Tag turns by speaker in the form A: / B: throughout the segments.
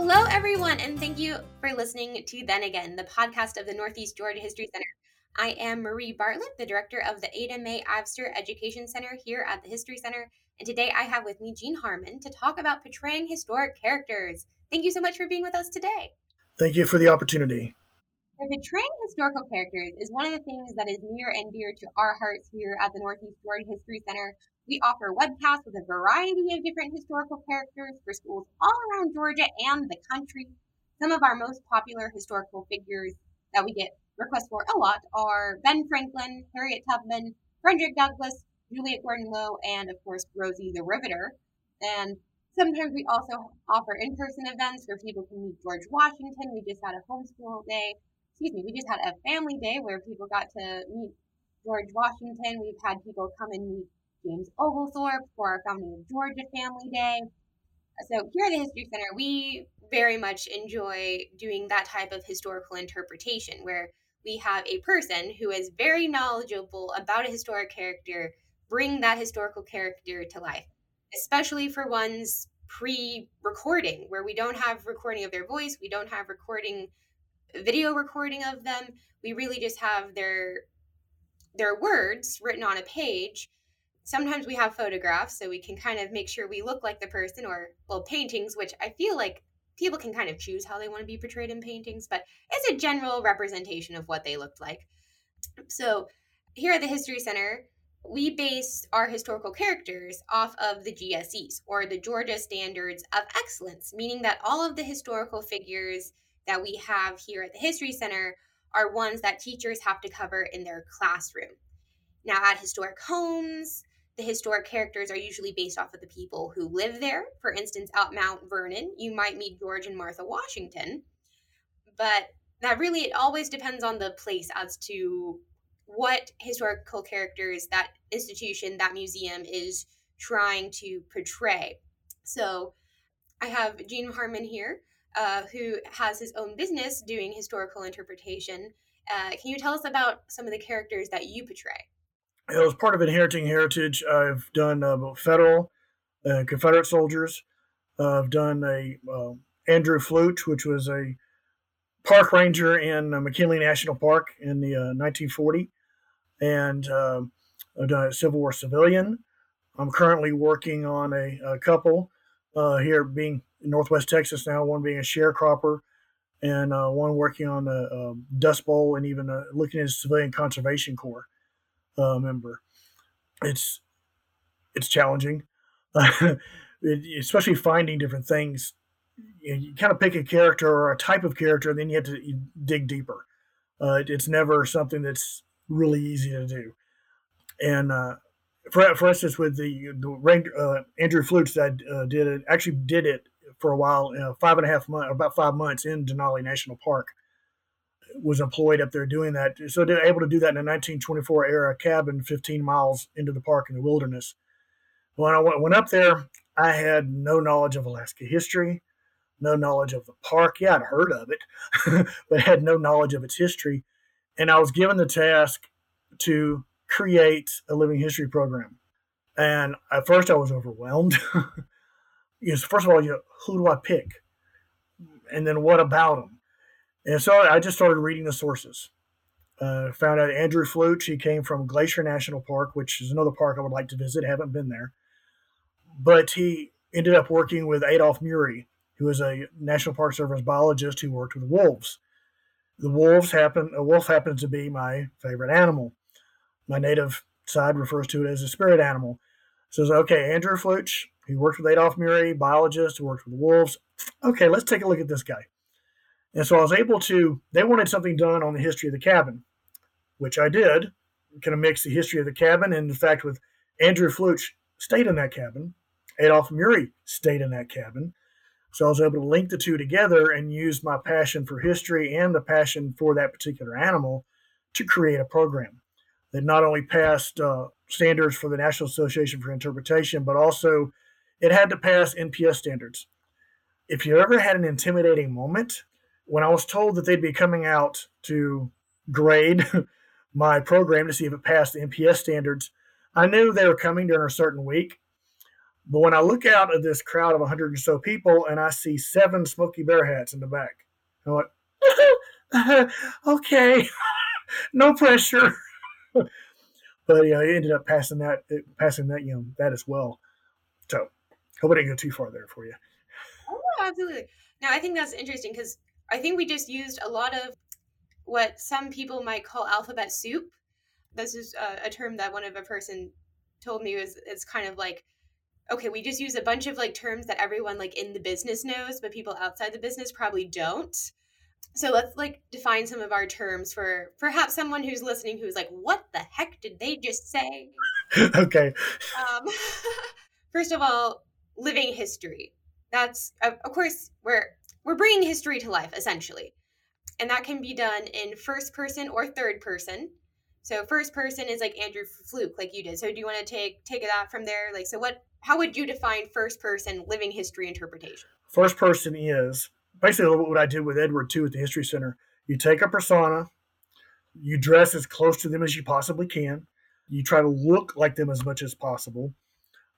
A: Hello, everyone, and thank you for listening to Then Again, the podcast of the Northeast Georgia History Center. I am Marie Bartlett, the director of the Ada Mae Ivester Education Center here at the History Center. And today I have with me Gene Harmon to talk about portraying historic characters. Thank you so much for being with us today.
B: Thank you for the opportunity.
A: portraying historical characters is one of the things that is near and dear to our hearts here at the Northeast Georgia History Center. We offer webcasts with a variety of different historical characters for schools all around Georgia and the country. Some of our most popular historical figures that we get requests for a lot are Ben Franklin, Harriet Tubman, Frederick Douglass, Juliette Gordon Low, and of course Rosie the Riveter. And sometimes we also offer in-person events where people can meet George Washington. We just had a homeschool day. Excuse me, we just had a family day where people got to meet George Washington. We've had people come and meet James Oglethorpe for our Founding of Georgia Family Day. So here at the History Center, we very much enjoy doing that type of historical interpretation where we have a person who is very knowledgeable about a historic character bring that historical character to life, especially for ones pre recording, where we don't have recording of their voice, we don't have recording, video recording of them. We really just have their their words written on a page. Sometimes we have photographs so we can kind of make sure we look like the person or well paintings, which I feel like people can kind of choose how they want to be portrayed in paintings, but it's a general representation of what they looked like. So, here at the History Center, we base our historical characters off of the GSEs or the Georgia Standards of Excellence, meaning that all of the historical figures that we have here at the History Center are ones that teachers have to cover in their classroom. Now, at historic homes, the historic characters are usually based off of the people who live there. For instance, at Mount Vernon, you might meet George and Martha Washington. But that really, it always depends on the place as to what historical characters that institution, that museum is trying to portray. So I have Gene Harmon here, uh, who has his own business doing historical interpretation. Uh, can you tell us about some of the characters that you portray?
B: It was part of Inheriting Heritage. I've done uh, federal, uh, Confederate soldiers. Uh, I've done a uh, Andrew Flute, which was a park ranger in uh, McKinley National Park in the 1940, uh, and um, I've done a Civil War civilian. I'm currently working on a, a couple here, being in Northwest Texas now. One being a sharecropper, and one working on the um, Dust Bowl, and even looking at a civilian conservation corps uh, member. It's it's challenging, it, especially finding different things. You, you, kind of pick a character or a type of character, and then you have to you dig deeper. Uh, it, it's never something that's really easy to do. And uh, for, for instance, with the, the uh, Andrew Flutes that uh, did it, actually did it for a while, uh, five and a half months, about five months in Denali National Park was employed up there doing that. So they're able to do that in a 1924 era cabin 15 miles into the park in the wilderness. When I went up there, I had no knowledge of Alaska history, no knowledge of the park. Yeah, I'd heard of it, but had no knowledge of its history. And I was given the task to create a living history program. And at first I was overwhelmed. because first of all, you know, who do I pick? And then what about them? And so I just started reading the sources. Uh, found out Andrew Fluch, he came from Glacier National Park, which is another park I would like to visit. Haven't been there. But he ended up working with Adolph Murie, who is a National Park Service biologist who worked with wolves. The wolves happen a wolf happens to be my favorite animal. My native side refers to it as a spirit animal. Says, okay, Andrew Fluch, he worked with Adolph Murie, biologist, who worked with wolves. Okay, let's take a look at this guy. And so I was able to, they wanted something done on the history of the cabin, which I did. Kind of mix the history of the cabin. And in fact, with Andrew Flute stayed in that cabin, Adolph Murie stayed in that cabin. So I was able to link the two together and use my passion for history and the passion for that particular animal to create a program that not only passed uh, standards for the National Association for Interpretation, but also it had to pass NPS standards. If you ever had an intimidating moment, when I was told that they'd be coming out to grade my program to see if it passed the NPS standards, I knew they were coming during a certain week. But when I look out at this crowd of 100 or so people and I see seven Smokey Bear hats in the back, I'm like, okay, no pressure. but yeah, I ended up passing that, passing that, you know, that as well. So, hope I didn't go too far there for you.
A: Oh, absolutely. Now, I think that's interesting because I think we just used a lot of what some people might call alphabet soup. This is a, a term that one of a person told me was it's kind of like okay, we just use a bunch of like terms that everyone like in the business knows, but people outside the business probably don't. So let's like define some of our terms for perhaps someone who's listening who's like, what the heck did they just say?
B: okay.
A: Um, first of all, living history. That's of course we're we're bringing history to life essentially, and that can be done in first person or third person. So first person is like Andrew Fluke, like you did. So do you want to take take that from there? Like, so what? How would you define first person living history interpretation?
B: First person is basically what I did with Edward too at the History Center. You take a persona, you dress as close to them as you possibly can. You try to look like them as much as possible.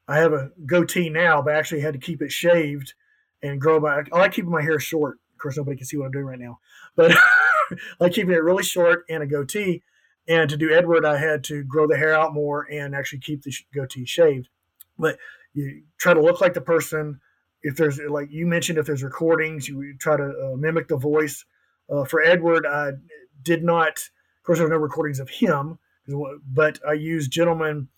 B: I have a goatee now, but I actually had to keep it shaved and grow my. I like keeping my hair short. Of course, nobody can see what I'm doing right now, but I like keeping it really short and a goatee. And to do Edward, I had to grow the hair out more and actually keep the goatee shaved. But you try to look like the person. If there's, like you mentioned, if there's recordings, you try to uh, mimic the voice. Uh, for Edward, I did not, of course, there's no recordings of him, but I used gentlemen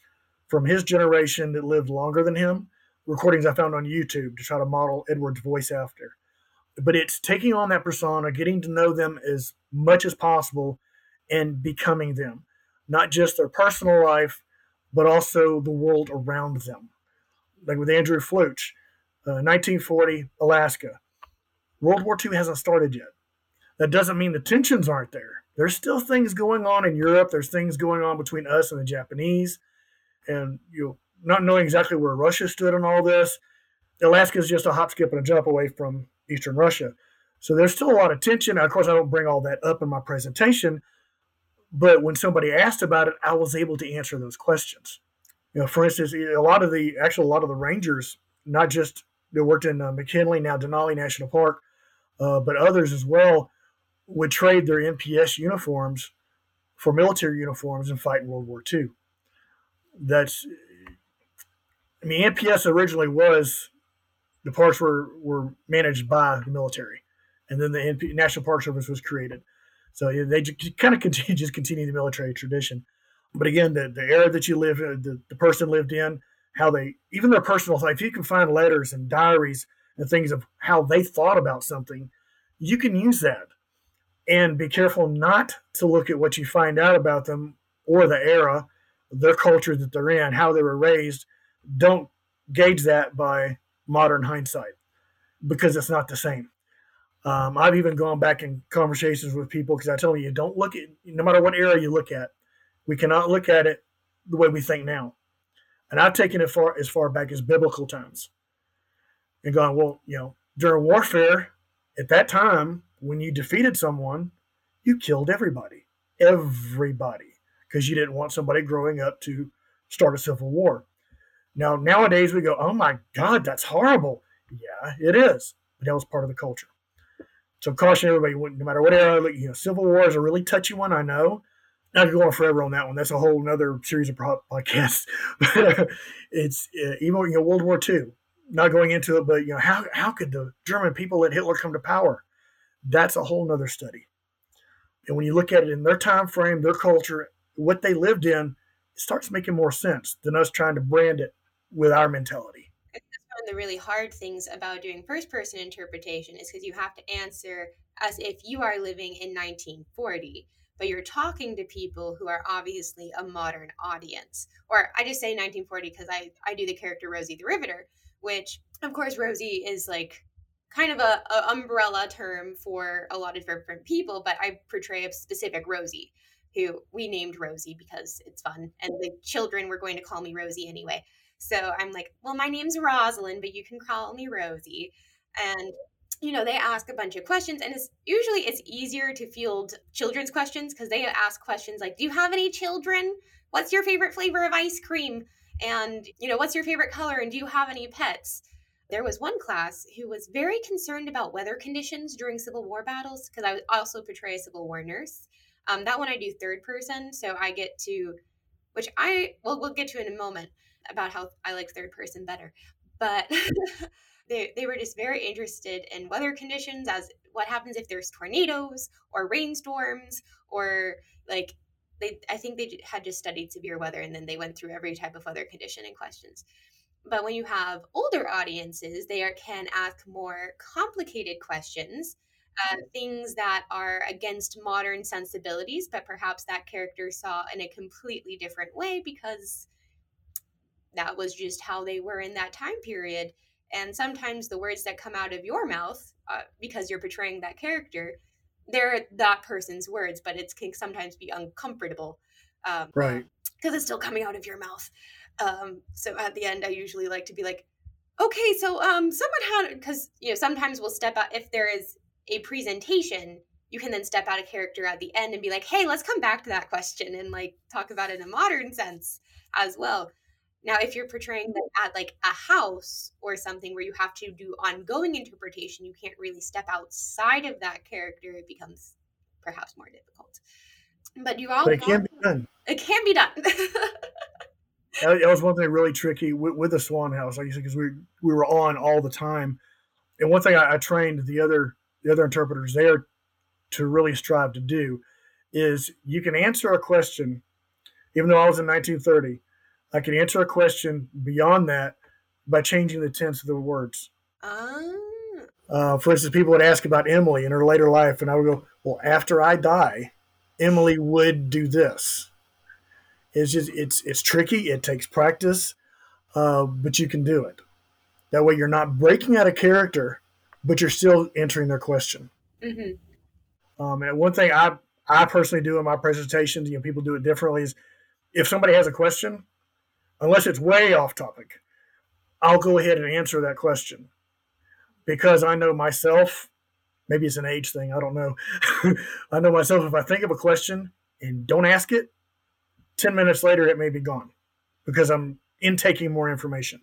B: from his generation that lived longer than him, recordings I found on YouTube to try to model Edward's voice after. But it's taking on that persona, getting to know them as much as possible, and becoming them, not just their personal life, but also the world around them. Like with Andrew Fluch, uh, 1940, Alaska. World War II hasn't started yet. That doesn't mean the tensions aren't there. There's still things going on in Europe. There's things going on between us and the Japanese. And you know, not knowing exactly where Russia stood in all this, Alaska is just a hop, skip, and a jump away from Eastern Russia. So there's still a lot of tension. Of course, I don't bring all that up in my presentation, but when somebody asked about it, I was able to answer those questions. You know, for instance, a lot of the actually a lot of the rangers, not just that worked in uh, McKinley, now Denali National Park, uh, but others as well, would trade their NPS uniforms for military uniforms and fight in World War II. That's, I mean, NPS originally was the parks were were managed by the military, and then the NP, National Park Service was created. So they kind of continue, just continue the military tradition. But again, the, the era that you live, uh, the, the person lived in, how they, even their personal life, you can find letters and diaries and things of how they thought about something, you can use that. And be careful not to look at what you find out about them or the era, their culture that they're in, how they were raised. Don't gauge that by modern hindsight because it's not the same. Um, I've even gone back in conversations with people because I tell you, don't look at no matter what era you look at, we cannot look at it the way we think now. And I've taken it far as far back as biblical times and gone, well, you know, during warfare at that time, when you defeated someone, you killed everybody, everybody, because you didn't want somebody growing up to start a civil war. Now, nowadays we go, oh my God, that's horrible. Yeah, it is. But that was part of the culture. So caution everybody, no matter what era, you know, Civil War is a really touchy one. I know. I could go on forever on that one. That's a whole other series of podcasts. it's uh, even you know World War II. Not going into it, but you know how how could the German people let Hitler come to power? That's a whole other study. And when you look at it in their time frame, their culture, what they lived in, it starts making more sense than us trying to brand it with our mentality.
A: One of the really hard things about doing first person interpretation is because you have to answer as if you are living in 1940 but you're talking to people who are obviously a modern audience. Or i just say 1940 because i i do the character rosie the riveter which of course rosie is like kind of a, a umbrella term for a lot of different people but i portray a specific rosie who we named rosie because it's fun and the children were going to call me rosie anyway so I'm like, well, my name's Rosalind, but you can call me Rosie. And you know, they ask a bunch of questions and it's usually it's easier to field children's questions because they ask questions like, "Do you have any children? What's your favorite flavor of ice cream?" And, you know, what's your favorite color? And do you have any pets? There was one class who was very concerned about weather conditions during Civil War battles because I also portray a Civil War nurse. Um, that one I do third person, so I get to, which I well we'll get to in a moment about how I like third person better. But they they were just very interested in weather conditions as what happens if there's tornadoes or rainstorms or like they I think they had just studied severe weather and then they went through every type of weather condition and questions. But when you have older audiences, they are, can ask more complicated questions, uh, things that are against modern sensibilities, but perhaps that character saw in a completely different way because that was just how they were in that time period. And sometimes the words that come out of your mouth, uh, because you're portraying that character, they're that person's words, but it can sometimes be uncomfortable.
B: Um, right.
A: Because it's still coming out of your mouth. Um, so at the end, I usually like to be like, okay, so um, someone had, because, you know, sometimes we'll step out, if there is a presentation, you can then step out of character at the end and be like, hey, let's come back to that question and like talk about it in a modern sense as well. Now, if you're portraying them at like a house or something where you have to do ongoing interpretation, you can't really step outside of that character. It becomes perhaps more difficult. But you all.
B: But it can be done.
A: It can be done.
B: that, was one thing really tricky with, with the Swan House, like you said, because we we were on all the time. And one thing I, I trained the other the other interpreters there to really strive to do is you can answer a question, even though I was in 1930, I can answer a question beyond that by changing the tense of the words.
A: Um.
B: Uh, for instance, people would ask about Emily in her later life, and I would go, "Well, after I die, Emily would do this." It's just it's it's tricky. It takes practice, uh, but you can do it. That way, you're not breaking out a character, but you're still answering their question.
A: Mm-hmm.
B: Um, and one thing I I personally do in my presentations, you know, people do it differently. Is if somebody has a question, unless it's way off topic, I'll go ahead and answer that question because I know myself. Maybe it's an age thing. I don't know. I know myself. If I think of a question and don't ask it, 10 minutes later, it may be gone because I'm intaking more information.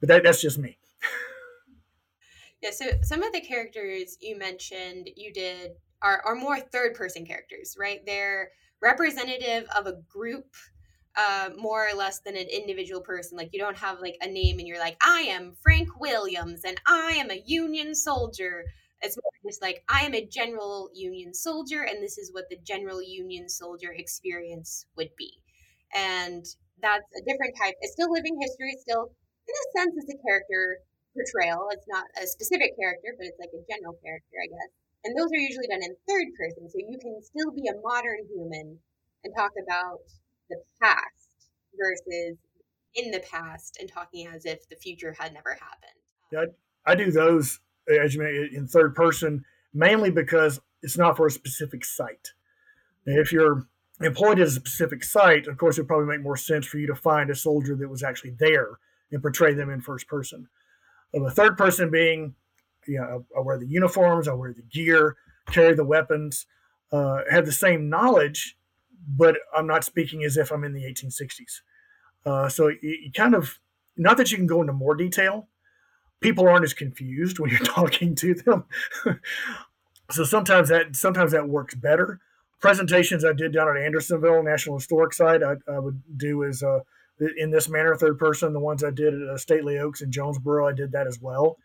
B: But that, that's just me.
A: yeah, so some of the characters you mentioned you did are, are more third person characters, right? They're representative of a group uh, more or less than an individual person. Like you don't have like a name and you're like, I am Frank Williams and I am a Union soldier. It's just like I am a general Union soldier, and this is what the general Union soldier experience would be. And that's a different type. It's still living history. Still, in a sense, it's a character portrayal. It's not a specific character, but it's like a general character, I guess. And those are usually done in third person, so you can still be a modern human and talk about the past versus in the past and talking as if the future had never happened.
B: Yeah, I, do those as you may, in third person, mainly because it's not for a specific site. if you're employed at a specific site, of course, it would probably make more sense for you to find a soldier that was actually there and portray them in first person. Of a third person being, you know, I wear the uniforms, I wear the gear, carry the weapons, uh, have the same knowledge, but I'm not speaking as if I'm in the 1860s. Uh, so you, kind of, not that you can go into more detail, people aren't as confused when you're talking to them. so sometimes that sometimes that works better. Presentations I did down at Andersonville National Historic Site, I, I would do is uh, in this manner, third person. The ones I did at uh, Stately Oaks and Jonesboro, I did that as well.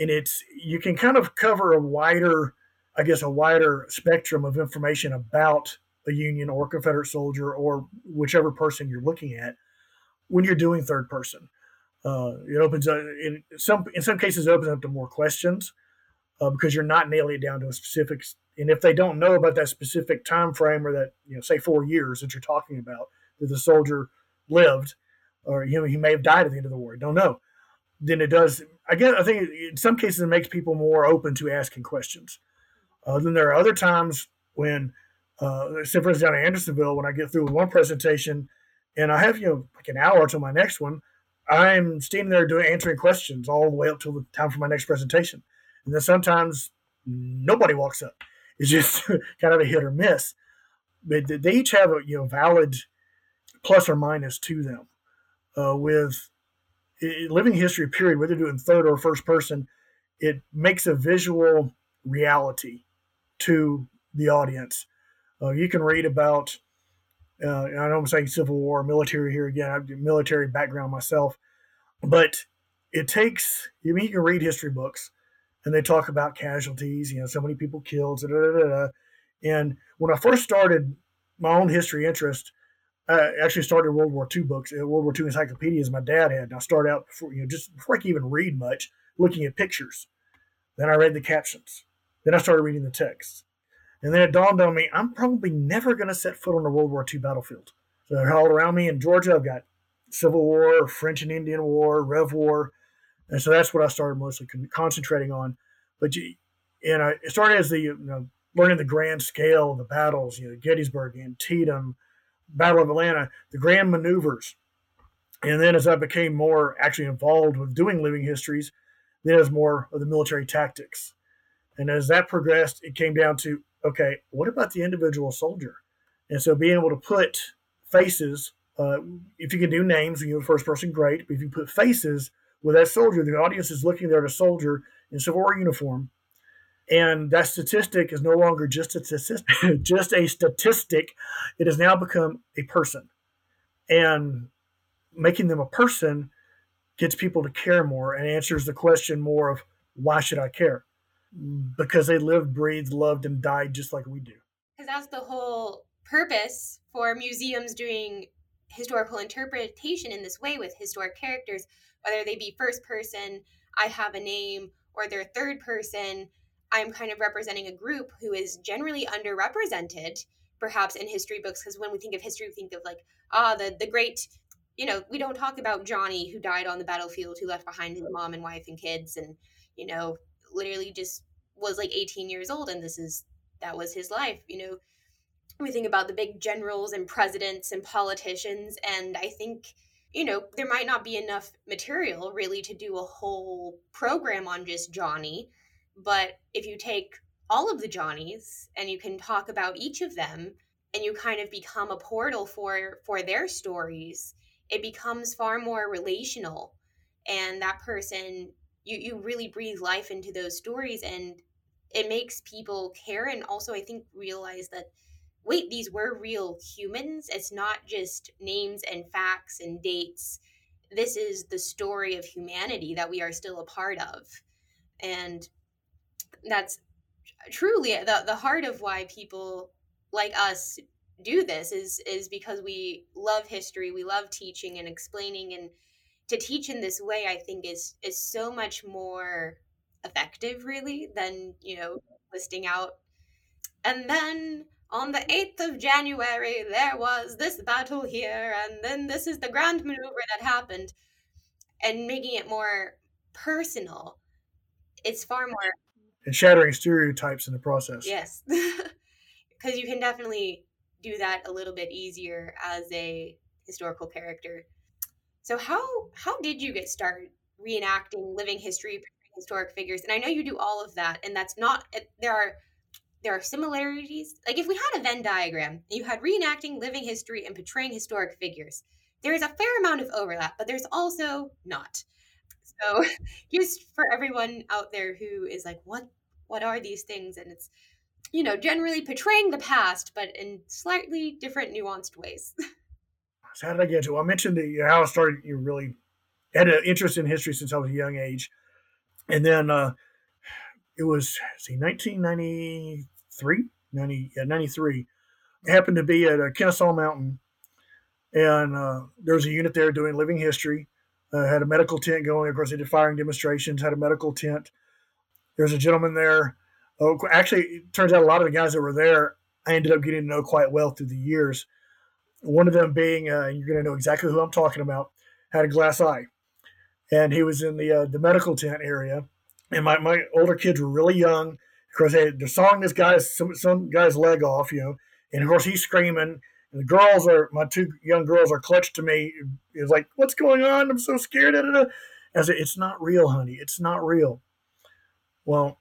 B: And it's you can kind of cover a wider, I guess, a wider spectrum of information about a Union or Confederate soldier or whichever person you're looking at when you're doing third person. Uh, it opens up in some in some cases it opens up to more questions uh, because you're not nailing it down to a specific. And if they don't know about that specific time frame or that you know, say four years that you're talking about that the soldier lived, or you know he may have died at the end of the war, don't know. Then it does. I guess I think in some cases it makes people more open to asking questions. Uh, then there are other times when, uh, for instance down in Andersonville, when I get through with one presentation, and I have you know like an hour to my next one I'm standing there doing answering questions all the way up till the time for my next presentation. And then sometimes nobody walks up. It's just kind of a hit or miss. But they each have a you know valid plus or minus to them. uh, with living history period, whether doing third or first person, it makes a visual reality to the audience. Uh, you can read about, uh, I know I'm saying Civil War, military here again. I have military background myself, but it takes. I mean, you can read history books, and they talk about casualties. You know, so many people killed. Da, da, da, and when I first started my own history interest, I actually started World War II books, uh, World War II encyclopedias my dad had. And I started out before, you know, just before I could even read much, looking at pictures. Then I read the captions. Then I started reading the text. And then it dawned on me, I'm probably never going to set foot on a World War II battlefield. So they're all around me in Georgia. I've got Civil War, French and Indian War, Rev War. And so that's what I started mostly concentrating on. But, you and I started as the, you know, learning the grand scale of the battles, you know, Gettysburg, Antietam, Battle of Atlanta, the grand maneuvers. And then as I became more actually involved with doing living histories, then as more of the military tactics. And as that progressed, it came down to okay, what about the individual soldier? And so being able to put faces, uh, if you can do names when you're the first person, great. But if you put faces with that soldier, the audience is looking there at a soldier in Civil War uniform and that statistic is no longer just a statistic, just a statistic. It has now become a person. And making them a person gets people to care more and answers the question more of why should I care? Because they lived, breathed, loved, and died just like we do.
A: Because that's the whole purpose for museums doing historical interpretation in this way with historic characters, whether they be first person, I have a name, or they're third person, I'm kind of representing a group who is generally underrepresented, perhaps in history books, because when we think of history, we think of like, ah, the the great, you know, we don't talk about Johnny who died on the battlefield, who left behind his mom and wife and kids, and you know, literally just was like 18 years old, and this is that was his life, you know. We think about the big generals and presidents and politicians, and I think you know, there might not be enough material really to do a whole program on just Johnny. But if you take all of the Johnnies and you can talk about each of them and you kind of become a portal for for their stories, it becomes far more relational and that person you you really breathe life into those stories and it makes people care and also I think realize that wait, these were real humans. It's not just names and facts and dates. This is the story of humanity that we are still a part of. And that's truly the the heart of why people like us do this is is because we love history we love teaching and explaining and to teach in this way i think is is so much more effective really than you know listing out and then on the 8th of january there was this battle here and then this is the grand maneuver that happened and making it more personal it's far more
B: and shattering stereotypes in the process.
A: Yes. Because you can definitely do that a little bit easier as a historical character. So how how did you get started reenacting living history, historic figures? And I know you do all of that, and that's not eh, there are there are similarities. Like if we had a Venn diagram, you had reenacting living history and portraying historic figures. There is a fair amount of overlap, but there's also not. So just for everyone out there who is like, what what are these things? And it's, you know, generally portraying the past, but in slightly different, nuanced ways.
B: so how did I get to? Well, I mentioned the, how I started. You really had an interest in history since I was a young age, and then uh, it was see 1993, 90, yeah, 93. I happened to be at uh, Kennesaw Mountain, and uh, there was a unit there doing living history uh, had a medical tent going. Of course, they did firing demonstrations, had a medical tent. There's a gentleman there. Oh, actually, it turns out a lot of the guys that were there, I ended up getting to know quite well through the years. One of them being, uh, you're going to know exactly who I'm talking about, had a glass eye. And he was in the uh, the medical tent area. And my, my older kids were really young. Of course, they, they're sawing this guy's some, some guy's leg off, you know. And of course, he's screaming and the girls are my two young girls are clutched to me. It's like, what's going on? I'm so scared. I said, it's not real, honey. It's not real. Well,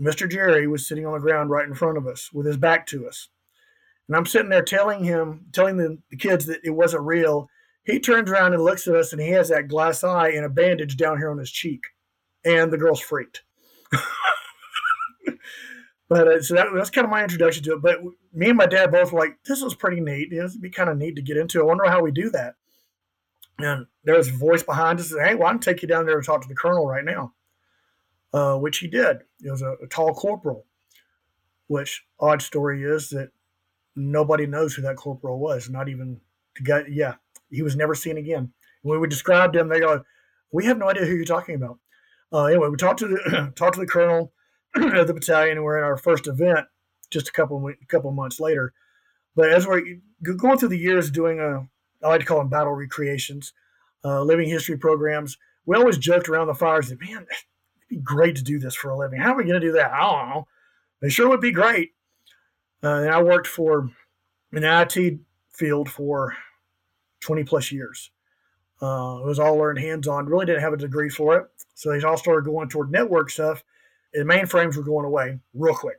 B: Mr. Jerry was sitting on the ground right in front of us with his back to us. And I'm sitting there telling him, telling the, the kids that it wasn't real. He turns around and looks at us, and he has that glass eye and a bandage down here on his cheek. And the girl's freaked. but uh, so that, that's kind of my introduction to it. But me and my dad both were like, this was pretty neat. It would be kind of neat to get into. I wonder how we do that. And there was a voice behind us. Hey, well, I can take you down there and talk to the colonel right now, uh, which he did. It was a, a tall corporal, which odd story is that nobody knows who that corporal was. Not even the guy. Yeah, he was never seen again. When we described him, they go, "We have no idea who you're talking about." Uh, anyway, we talked to the talked to the colonel of the battalion, we're in our first event just a couple couple months later. But as we're going through the years doing a, I like to call them battle recreations, uh, living history programs, we always joked around the fires that man, it'd be great to do this for a living. How are we going to do that? I don't know. It sure would be great. Uh, and I worked for an IT field for 20 plus years. Uh, it was all learned hands on. Really didn't have a degree for it. So they all started going toward network stuff. And mainframes were going away real quick.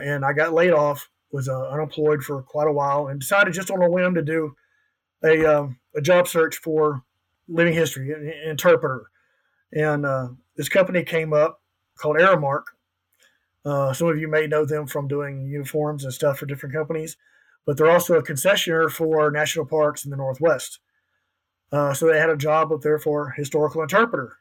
B: And I got laid off, was uh, unemployed for quite a while, and decided just on a whim to do a, um, a job search for living history, an interpreter. And uh, this company came up called Aramark. Uh, some of you may know them from doing uniforms and stuff for different companies but they're also a concessionaire for national parks in the Northwest. Uh, so they had a job up there for historical interpreter.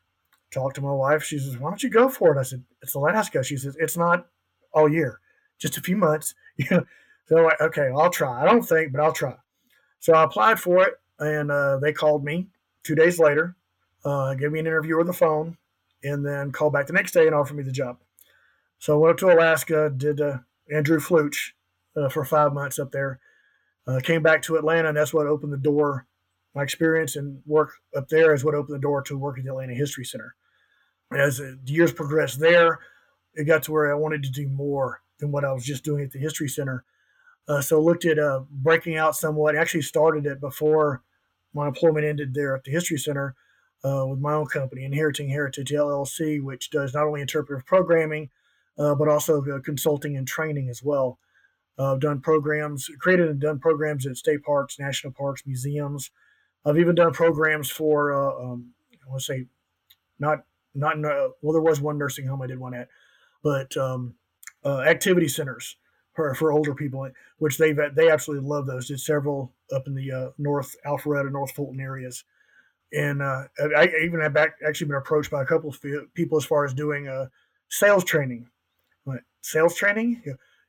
B: Talked to my wife. She says, "Why don't you go for it?" I said, "It's Alaska." She says, "It's not all year, just a few months." so like, okay, I'll try. I don't think, but I'll try. So I applied for it, and uh, they called me two days later, uh, gave me an interview over the phone, and then called back the next day and offered me the job. So I went up to Alaska, did uh, Andrew Fluch, uh, for five months up there. Uh, came back to Atlanta, and that's what opened the door. My experience and work up there is what opened the door to work at the Atlanta History Center. As the years progressed there, it got to where I wanted to do more than what I was just doing at the History Center. Uh, so looked at uh, breaking out somewhat. Actually started it before my employment ended there at the History Center uh, with my own company, Inheriting Heritage LLC, which does not only interpretive programming, uh, but also uh, consulting and training as well. Uh, I've done programs, created and done programs at state parks, national parks, museums. I've even done programs for, uh, um, I want to say, not not uh, well. There was one nursing home I did one at, but um, uh, activity centers for, for older people, which they they absolutely love those. Did several up in the uh, North Alpharetta, North Fulton areas, and uh, I even have back, actually been approached by a couple of people as far as doing sales training. Sales training?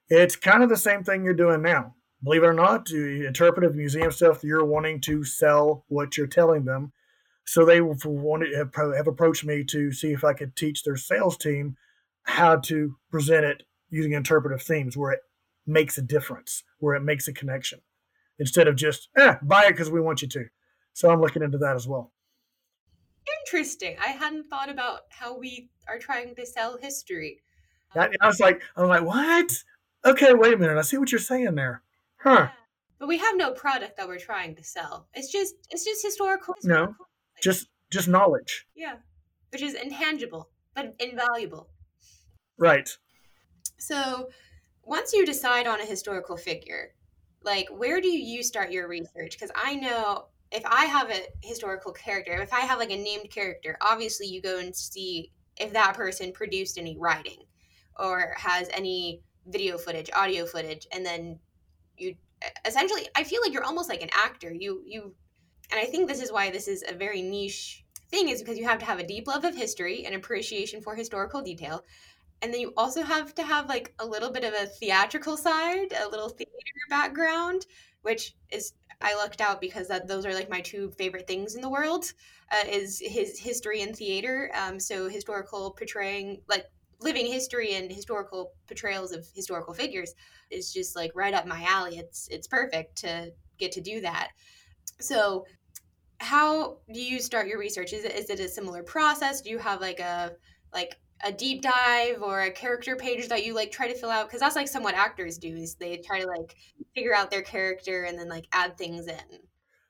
B: It's kind of the same thing you're doing now. Believe it or not, interpretive museum stuff, you're wanting to sell what you're telling them. So they wanted have, have approached me to see if I could teach their sales team how to present it using interpretive themes where it makes a difference, where it makes a connection, instead of just eh, buy it because we want you to. So I'm looking into that as well.
A: Interesting. I hadn't thought about how we are trying to sell history.
B: I, I was like, I'm like, what? Okay, wait a minute. I see what you're saying there. Huh.
A: But we have no product that we're trying to sell. It's just it's just historical.
B: historical no, just just knowledge.
A: Yeah, which is intangible but invaluable.
B: Right.
A: So, once you decide on a historical figure, like where do you start your research? Because I know if I have a historical character, if I have like a named character, obviously you go and see if that person produced any writing or has any video footage, audio footage, and then you essentially I feel like you're almost like an actor. You you and I think this is why this is a very niche thing is because you have to have a deep love of history and appreciation for historical detail. And then you also have to have like a little bit of a theatrical side, a little theater background, which is I lucked out because that those are like my two favorite things in the world, uh, is his history and theater. Um, so historical portraying like living history and historical portrayals of historical figures is just like right up my alley. It's it's perfect to get to do that. So how do you start your research? Is it is it a similar process? Do you have like a like a deep dive or a character page that you like try to fill out because that's like somewhat actors do is they try to like figure out their character and then like add things in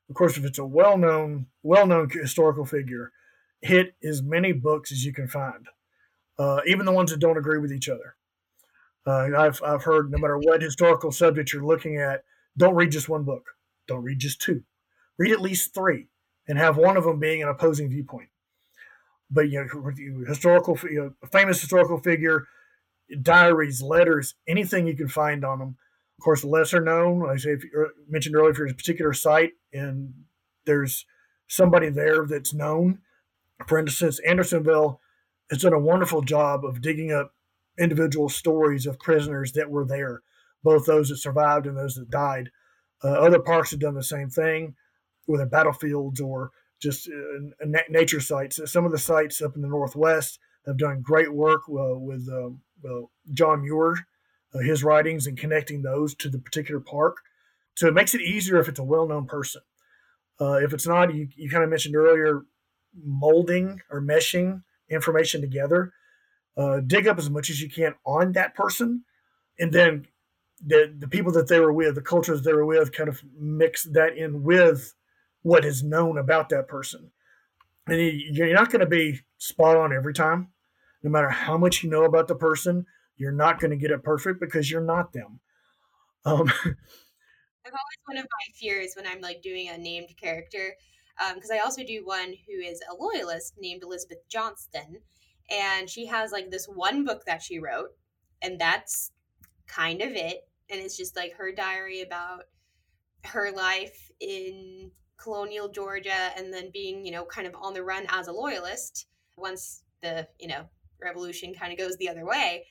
B: of course if it's a well-known well-known historical figure hit as many books as you can find uh, even the ones that don't agree with each other. Uh, I've, I've heard no matter what historical subject you're looking at, don't read just one book. Don't read just two. read at least three and have one of them being an opposing viewpoint. But you know, historical, you know, famous historical figure, diaries, letters, anything you can find on them. Of course, lesser known, I say, if you mentioned earlier, if you're a particular site and there's somebody there that's known, for instance, Andersonville has done a wonderful job of digging up individual stories of prisoners that were there, both those that survived and those that died. Uh, other parks have done the same thing, whether battlefields or just uh, nature sites. Some of the sites up in the Northwest have done great work uh, with um, John Muir, uh, his writings, and connecting those to the particular park. So it makes it easier if it's a well known person. Uh, if it's not, you, you kind of mentioned earlier molding or meshing information together. Uh, dig up as much as you can on that person, and then the the people that they were with, the cultures they were with, kind of mix that in with what is known about that person. And you're not going to be spot on every time, no matter how much you know about the person. You're not going to get it perfect because you're not them. Um,
A: I've always one of my fears when I'm like doing a named character, because um, I also do one who is a loyalist named Elizabeth Johnston, and she has like this one book that she wrote, and that's kind of it. And it's just like her diary about her life in colonial Georgia and then being, you know, kind of on the run as a loyalist once the, you know, revolution kind of goes the other way.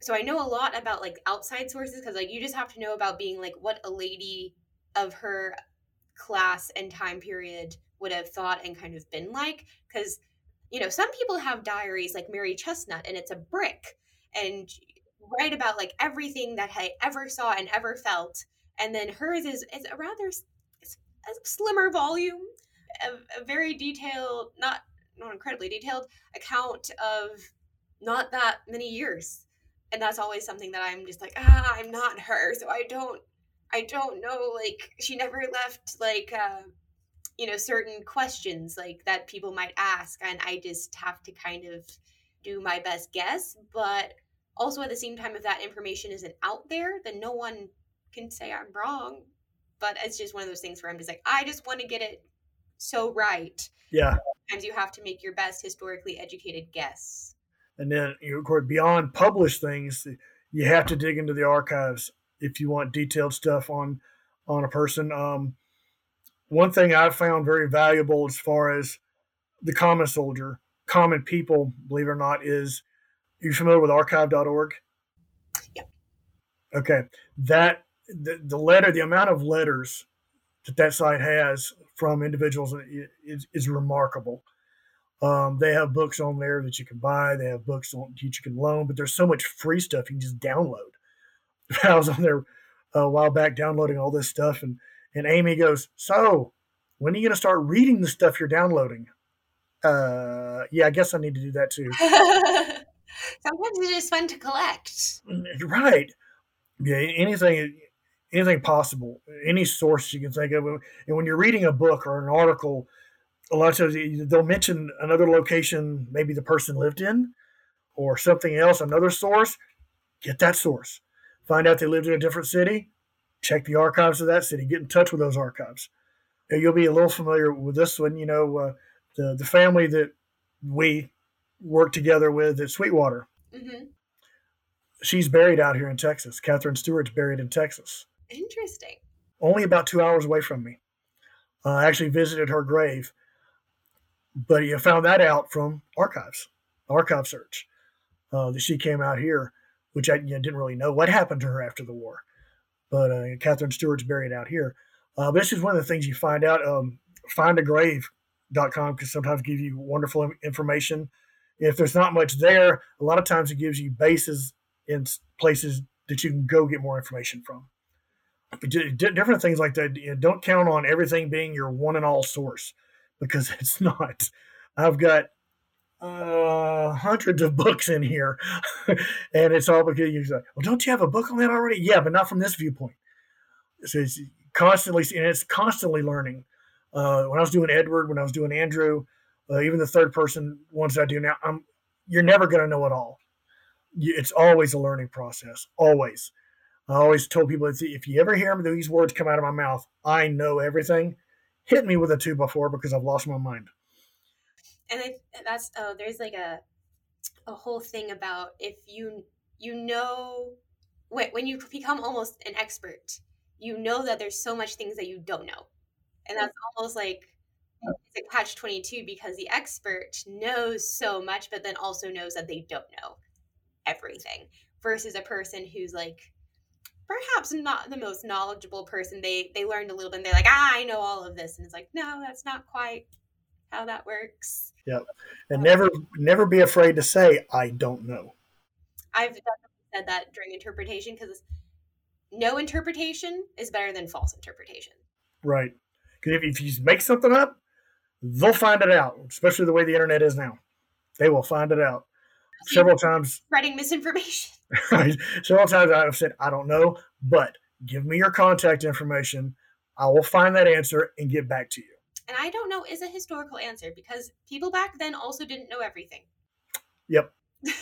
A: So I know a lot about like outside sources because like you just have to know about being like what a lady of her class and time period would have thought and kind of been like because you know some people have diaries like mary Chesnut and it's a brick and write about like everything that i ever saw and ever felt. And then hers is, is a rather a slimmer volume a, a very detailed not not incredibly detailed account of not that many years. And that's always something that i'm just like ah i'm not her so i don't i don't know like she never left like uh you know certain questions like that people might ask and i just have to kind of do my best guess but also at the same time if that information isn't out there then no one can say i'm wrong but it's just one of those things where i'm just like i just want to get it so right.
B: Yeah.
A: Sometimes you have to make your best historically educated guess.
B: And then you of course beyond published things you have to dig into the archives if you want detailed stuff on on a person um, one thing I've found very valuable as far as the common soldier, common people, believe it or not, is you familiar with archive.org?
A: Yeah.
B: Okay. That the, the letter, the amount of letters that that site has from individuals is, is remarkable. Um, they have books on there that you can buy. They have books on, that you can loan, but there's so much free stuff you can just download. I was on there a while back downloading all this stuff, and and Amy goes, So, when are you going to start reading the stuff you're downloading? Uh, yeah, I guess I need to do that too.
A: Sometimes it's just fun to collect.
B: Mm, right. Yeah, anything, anything possible, any source you can think of. And when you're reading a book or an article, a lot of times they'll mention another location maybe the person lived in or something else, another source. Get that source. Find out they lived in a different city check the archives of that city, get in touch with those archives. You'll be a little familiar with this one. You know, uh, the the family that we work together with at Sweetwater. Mm-hmm. She's buried out here in Texas. Catherine Stewart's buried in Texas.
A: Interesting.
B: Only about two hours away from me. Uh, I actually visited her grave, but you found that out from archives, archive search. Uh, that she came out here, which I you know, didn't really know what happened to her after the war but uh, Catherine Stewart's buried out here. Uh, this is one of the things you find out. Um, findagrave.com can sometimes give you wonderful information. If there's not much there, a lot of times it gives you bases in places that you can go get more information from. Different things like that. You know, don't count on everything being your one and all source because it's not. I've got uh, hundreds of books in here, and it's all because you say, "Well, don't you have a book on that already?" Yeah, but not from this viewpoint. So it's constantly, and it's constantly learning. Uh, when I was doing Edward, when I was doing Andrew, uh, even the third person ones I do now, I'm you're never going to know it all. It's always a learning process. Always. I always told people if you ever hear these words come out of my mouth, I know everything. hit me with a two before because I've lost my mind.
A: And I, that's oh, there's like a a whole thing about if you you know when, when you become almost an expert, you know that there's so much things that you don't know, and that's almost like it's a catch 22 because the expert knows so much but then also knows that they don't know everything versus a person who's like perhaps not the most knowledgeable person. They they learned a little bit and they're like ah i know all of this. And it's like no that's not quite how that works
B: yep. And never never be afraid to say i don't know.
A: I've definitely said that during interpretation because no interpretation is better than false interpretation.
B: Right. Because if, if you make something up they'll find it out especially the way the internet is now. They will find it out. Several times
A: spreading misinformation.
B: Several times i've said i don't know but give me your contact information. I will find that answer and get back to you
A: and i don't know is a historical answer because people back then also didn't know everything.
B: Yep.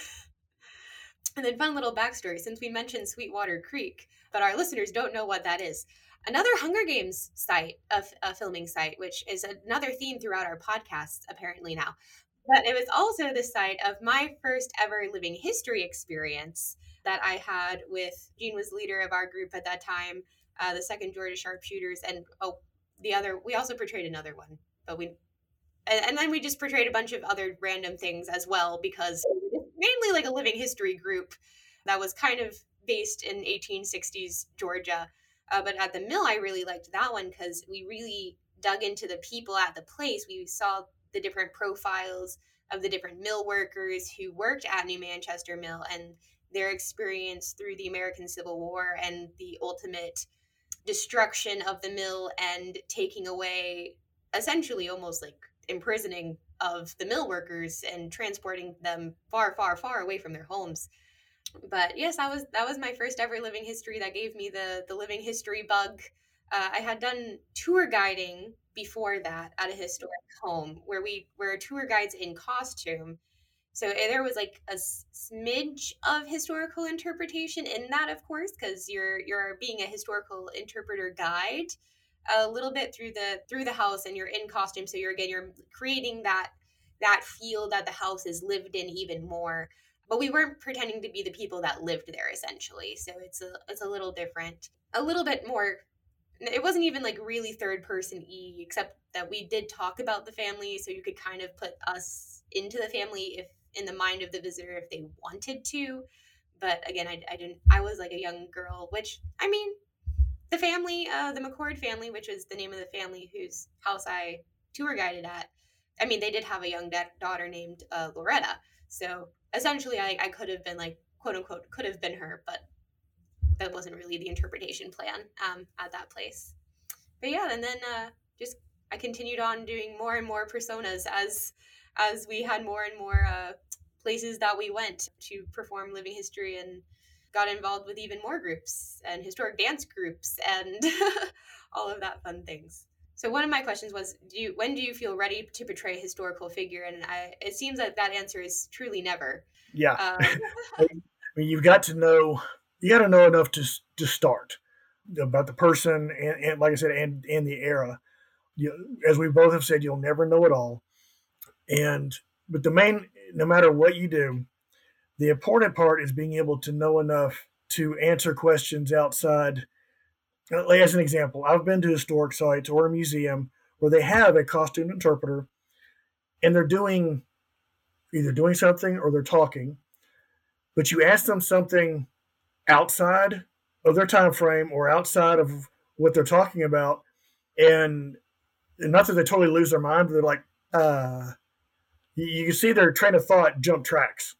A: And then fun little backstory since we mentioned sweetwater creek but our listeners don't know what that is. Another hunger games site of a filming site which is another theme throughout our podcasts apparently now. But it was also the site of my first ever living history experience that I had with Gene was leader of our group at that time, uh, the second Georgia Sharpshooters, and oh, the other. We also portrayed another one, but we, and, and then we just portrayed a bunch of other random things as well because mainly like a living history group that was kind of based in 1860s Georgia. Uh, but at the mill, I really liked that one because we really dug into the people at the place. We saw the different profiles of the different mill workers who worked at New Manchester Mill and their experience through the American Civil War and the ultimate destruction of the mill and taking away essentially almost like imprisoning of the mill workers and transporting them far far far away from their homes but yes that was that was my first ever living history that gave me the the living history bug uh, i had done tour guiding before that at a historic home where we were tour guides in costume. So eh, there was like a smidge of historical interpretation in that, of course, because you're you're being a historical interpreter guide a little bit through the through the house, and you're in costume. So you're again you're creating that that feel that the house is lived in even more. But we weren't pretending to be the people that lived there essentially. So it's a it's a little different, a little bit more it wasn't even like really third person e except that we did talk about the family so you could kind of put us into the family if in the mind of the visitor if they wanted to but again i, I didn't i was like a young girl which i mean the family uh, the mccord family which is the name of the family whose house i tour guided at i mean they did have a young da- daughter named uh, loretta so essentially I, I could have been like quote unquote could have been her but that wasn't really the interpretation plan um, at that place. But yeah, and then uh, just I continued on doing more and more personas as as we had more and more uh, places that we went to perform living history and got involved with even more groups and historic dance groups and all of that fun things. So one of my questions was, do you, when do you feel ready to portray a historical figure? And I, it seems that that answer is truly never.
B: Yeah, um, I mean, you've got to know you got to know enough to to start about the person and, and like I said, and and the era. You, as we both have said, you'll never know it all. And but the main, no matter what you do, the important part is being able to know enough to answer questions outside. As an example, I've been to historic sites or a museum where they have a costume interpreter, and they're doing either doing something or they're talking. But you ask them something outside of their time frame or outside of what they're talking about and, and not that they totally lose their mind but they're like uh you, can see their train of thought jump tracks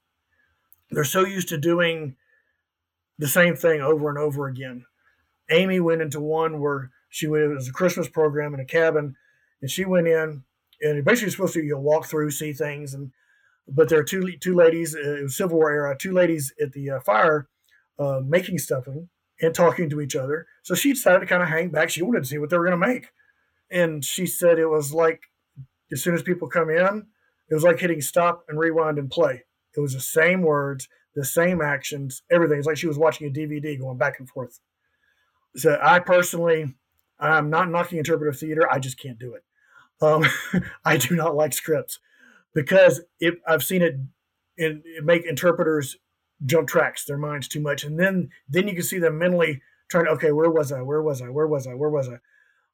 B: they're so used to doing the same thing over and over again amy went into one where she went, it was a christmas program in a cabin and she went in and basically supposed to you know, walk through see things and but there are two two ladies uh, it was civil war era two ladies at the uh, fire uh, making stuffing and talking to each other. So she decided to kind of hang back. She wanted to see what they were going to make. And she said it was like, as soon as people come in, it was like hitting stop and rewind and play. It was the same words, the same actions, everything. It's like she was watching a DVD going back and forth. So I personally, I'm not knocking interpretive theater. I just can't do it. Um, I do not like scripts because it, I've seen it, in, it make interpreters jump tracks, their minds too much, and then then you can see them mentally trying to okay, where was I? Where was I? Where was I? Where was I?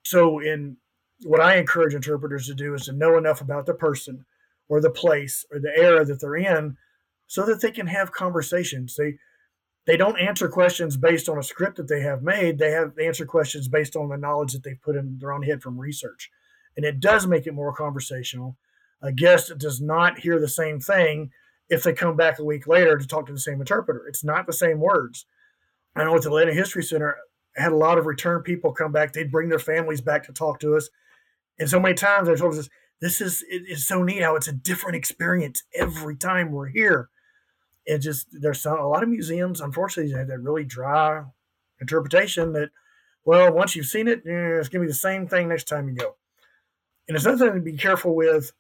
B: So in what I encourage interpreters to do is to know enough about the person or the place or the era that they're in so that they can have conversations. They they don't answer questions based on a script that they have made. They have they answer questions based on the knowledge that they've put in their own head from research. And it does make it more conversational. A guest does not hear the same thing if they come back a week later to talk to the same interpreter. It's not the same words. I know at the Atlanta History Center, I had a lot of return people come back. They'd bring their families back to talk to us. And so many times I told us, this is it's so neat how it's a different experience every time we're here. It just there's a lot of museums, unfortunately, have that really dry interpretation that, well, once you've seen it, eh, it's gonna be the same thing next time you go. And it's something to be careful with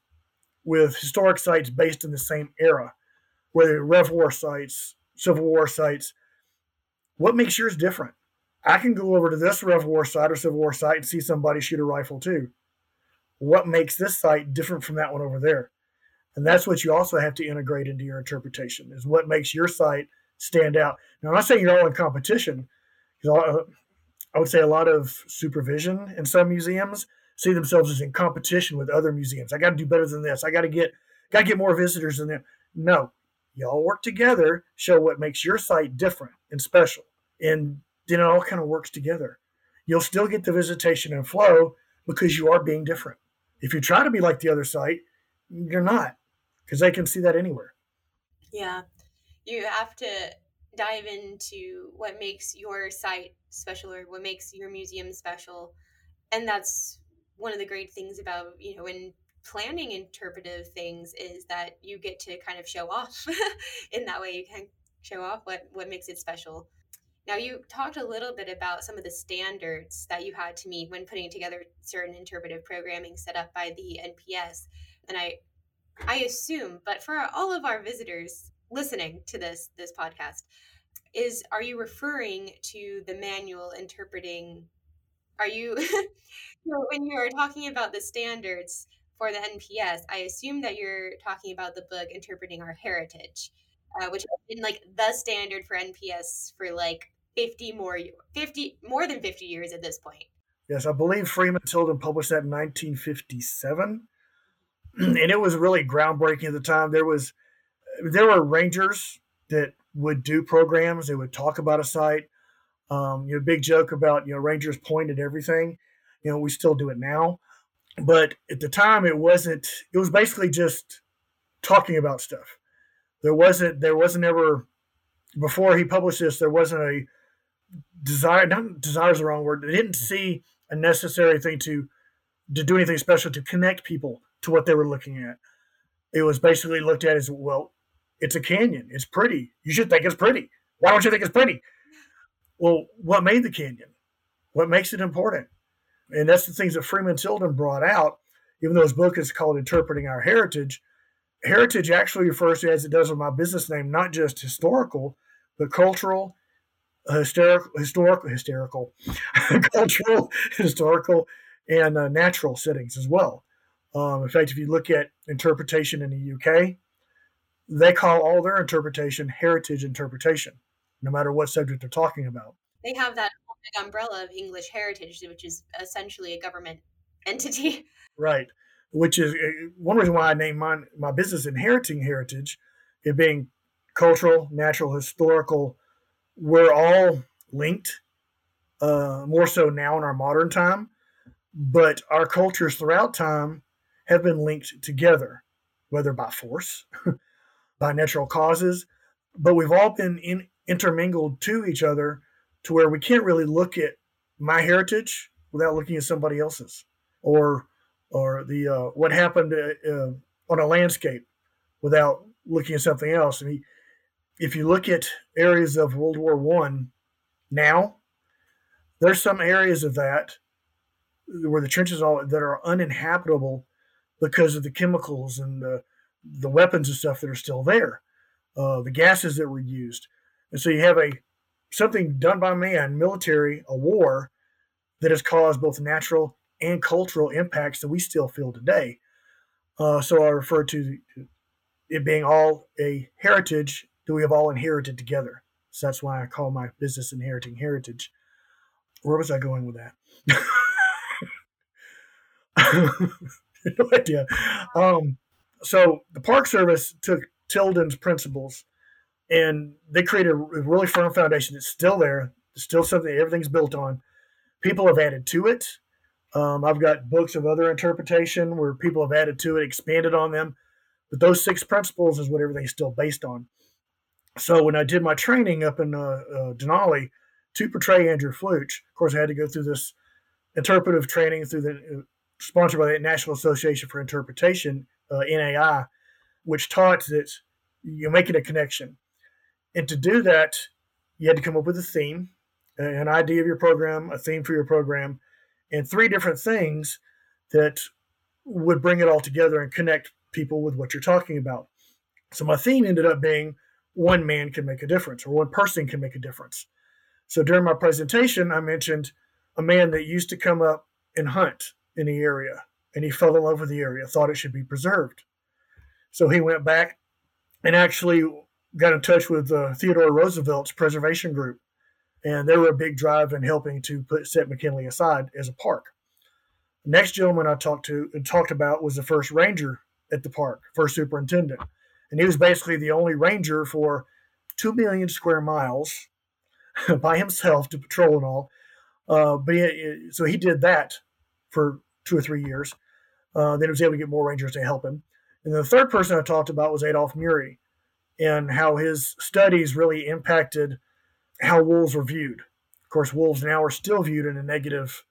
B: with historic sites based in the same era, whether Rev War sites, Civil War sites. What makes yours different? I can go over to this Rev War site or Civil War site and see somebody shoot a rifle too. What makes this site different from that one over there? And that's what you also have to integrate into your interpretation is what makes your site stand out. Now, I'm not saying you're all in competition, because I would say a lot of supervision in some museums see themselves as in competition with other museums. I got to do better than this. I got to get got to get more visitors than them. No, y'all work together, show what makes your site different and special, and then it all kind of works together. You'll still get the visitation and flow because you are being different. If you try to be like the other site, you're not because they can see that anywhere.
A: Yeah, you have to dive into what makes your site special or what makes your museum special, and that's one of the great things about you know in planning interpretive things is that you get to kind of show off in that way. You can show off what what makes it special now you talked a little bit about some of the standards that you had to meet when putting together certain interpretive programming set up by the nps and i i assume but for all of our visitors listening to this this podcast is are you referring to the manual interpreting? Are you so when you are talking about the standards for the NPS, I assume that you're talking about the book Interpreting Our Heritage, uh, which has been like the standard for NPS for like 50 more 50 more than 50 years at this point.
B: Yes, I believe Freeman Tilden published that in 1957. and it was really groundbreaking at the time. There was there were rangers that would do programs, they would talk about a site um, you know, big joke about you know Rangers point at everything. You know, we still do it now, but at the time it wasn't. It was basically just talking about stuff. There wasn't. There wasn't ever before he published this. There wasn't a desire. Not desire is the wrong word. They didn't mm-hmm. see a necessary thing to to do anything special to connect people to what they were looking at. It was basically looked at as well. It's a canyon. It's pretty. You should think it's pretty. Why don't you think it's pretty? Well, what made the canyon? What makes it important? And that's the things that Freeman Tilden brought out, even though his book is called Interpreting Our Heritage. Heritage actually refers to, as it does with my business name, not just historical, but cultural, hysterical, historical, hysterical, cultural, historical, and uh, natural settings as well. Um, in fact, if you look at interpretation in the UK, they call all their interpretation heritage interpretation no matter what subject they're talking about.
A: They have that big umbrella of English heritage, which is essentially a government entity.
B: Right. Which is eh, one reason why I named my, my business Inheriting Heritage, it being cultural, natural, historical. We're all linked, uh, more so now in our modern time, but our cultures throughout time have been linked together, whether by force, by natural causes, but we've all been in, intermingled to each other to where we can't really look at my heritage without looking at somebody else's or or the uh, what happened uh, uh, on a landscape without looking at something else. I mean, if you look at areas of World War One now, there's some areas of that where the trenches all that are uninhabitable because of the chemicals and the the weapons and stuff that are still there, uh, the gases that were used. And so you have a something done by man, military, a war that has caused both natural and cultural impacts that we still feel today. Uh, so I refer to it being all a heritage that we have all inherited together. So that's why I call my business Inheriting Heritage. Where was I going with that? no idea. Um, so the Park Service took Tilden's principles and they created a really firm foundation that's still there. It's still something everything's built on. People have added to it. Um, I've got books of other interpretation where people have added to it, expanded on them. But those six principles is what everything's still based on. So when I did my training up in uh, uh, Denali to portray Andrew Fluch, of course, I had to go through this interpretive training through the uh, sponsored by the National Association for Interpretation, NAI, which taught that you're making a connection. And to do that, you had to come up with a theme, an idea of your program, a theme for your program, and three different things that would bring it all together and connect people with what you're talking about. So my theme ended up being one man can make a difference or one person can make a difference. So during my presentation, I mentioned a man that used to come up and hunt in the area and he fell in love with the area, thought it should be preserved. So he went back and actually got in touch with uh, Theodore Roosevelt's preservation group, and they were a big drive in helping to put set McKinley aside as a park. The next gentleman I talked to and talked about was the first ranger at the park, first superintendent, and he was basically the only ranger for two million square miles by himself to patrol and all. Uh, but he, so he did that for two or three years. Uh, then he was able to get more rangers to help him. And the third person I talked about was Adolph Murie and how his studies really impacted how wolves were viewed. Of course, wolves now are still viewed in a negative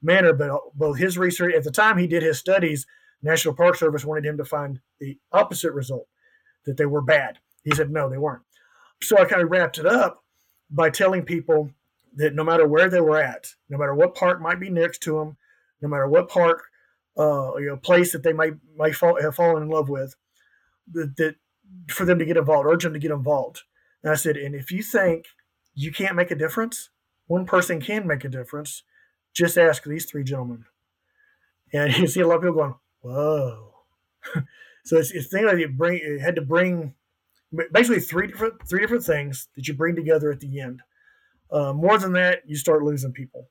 B: manner, but both his research at the time he did his studies, National Park Service wanted him to find the opposite result that they were bad. He said no, they weren't. So I kind of wrapped it up by telling people that no matter where they were at, no matter what park might be next to them, no matter what park, uh, you know, place that they might might fall, have fallen in love with, that, that for them to get involved, urge them to get involved. And I said, and if you think you can't make a difference, one person can make a difference. Just ask these three gentlemen. And you see a lot of people going, whoa. so it's, it's thing like you bring, it had to bring basically three different three different things that you bring together at the end. Uh, more than that, you start losing people.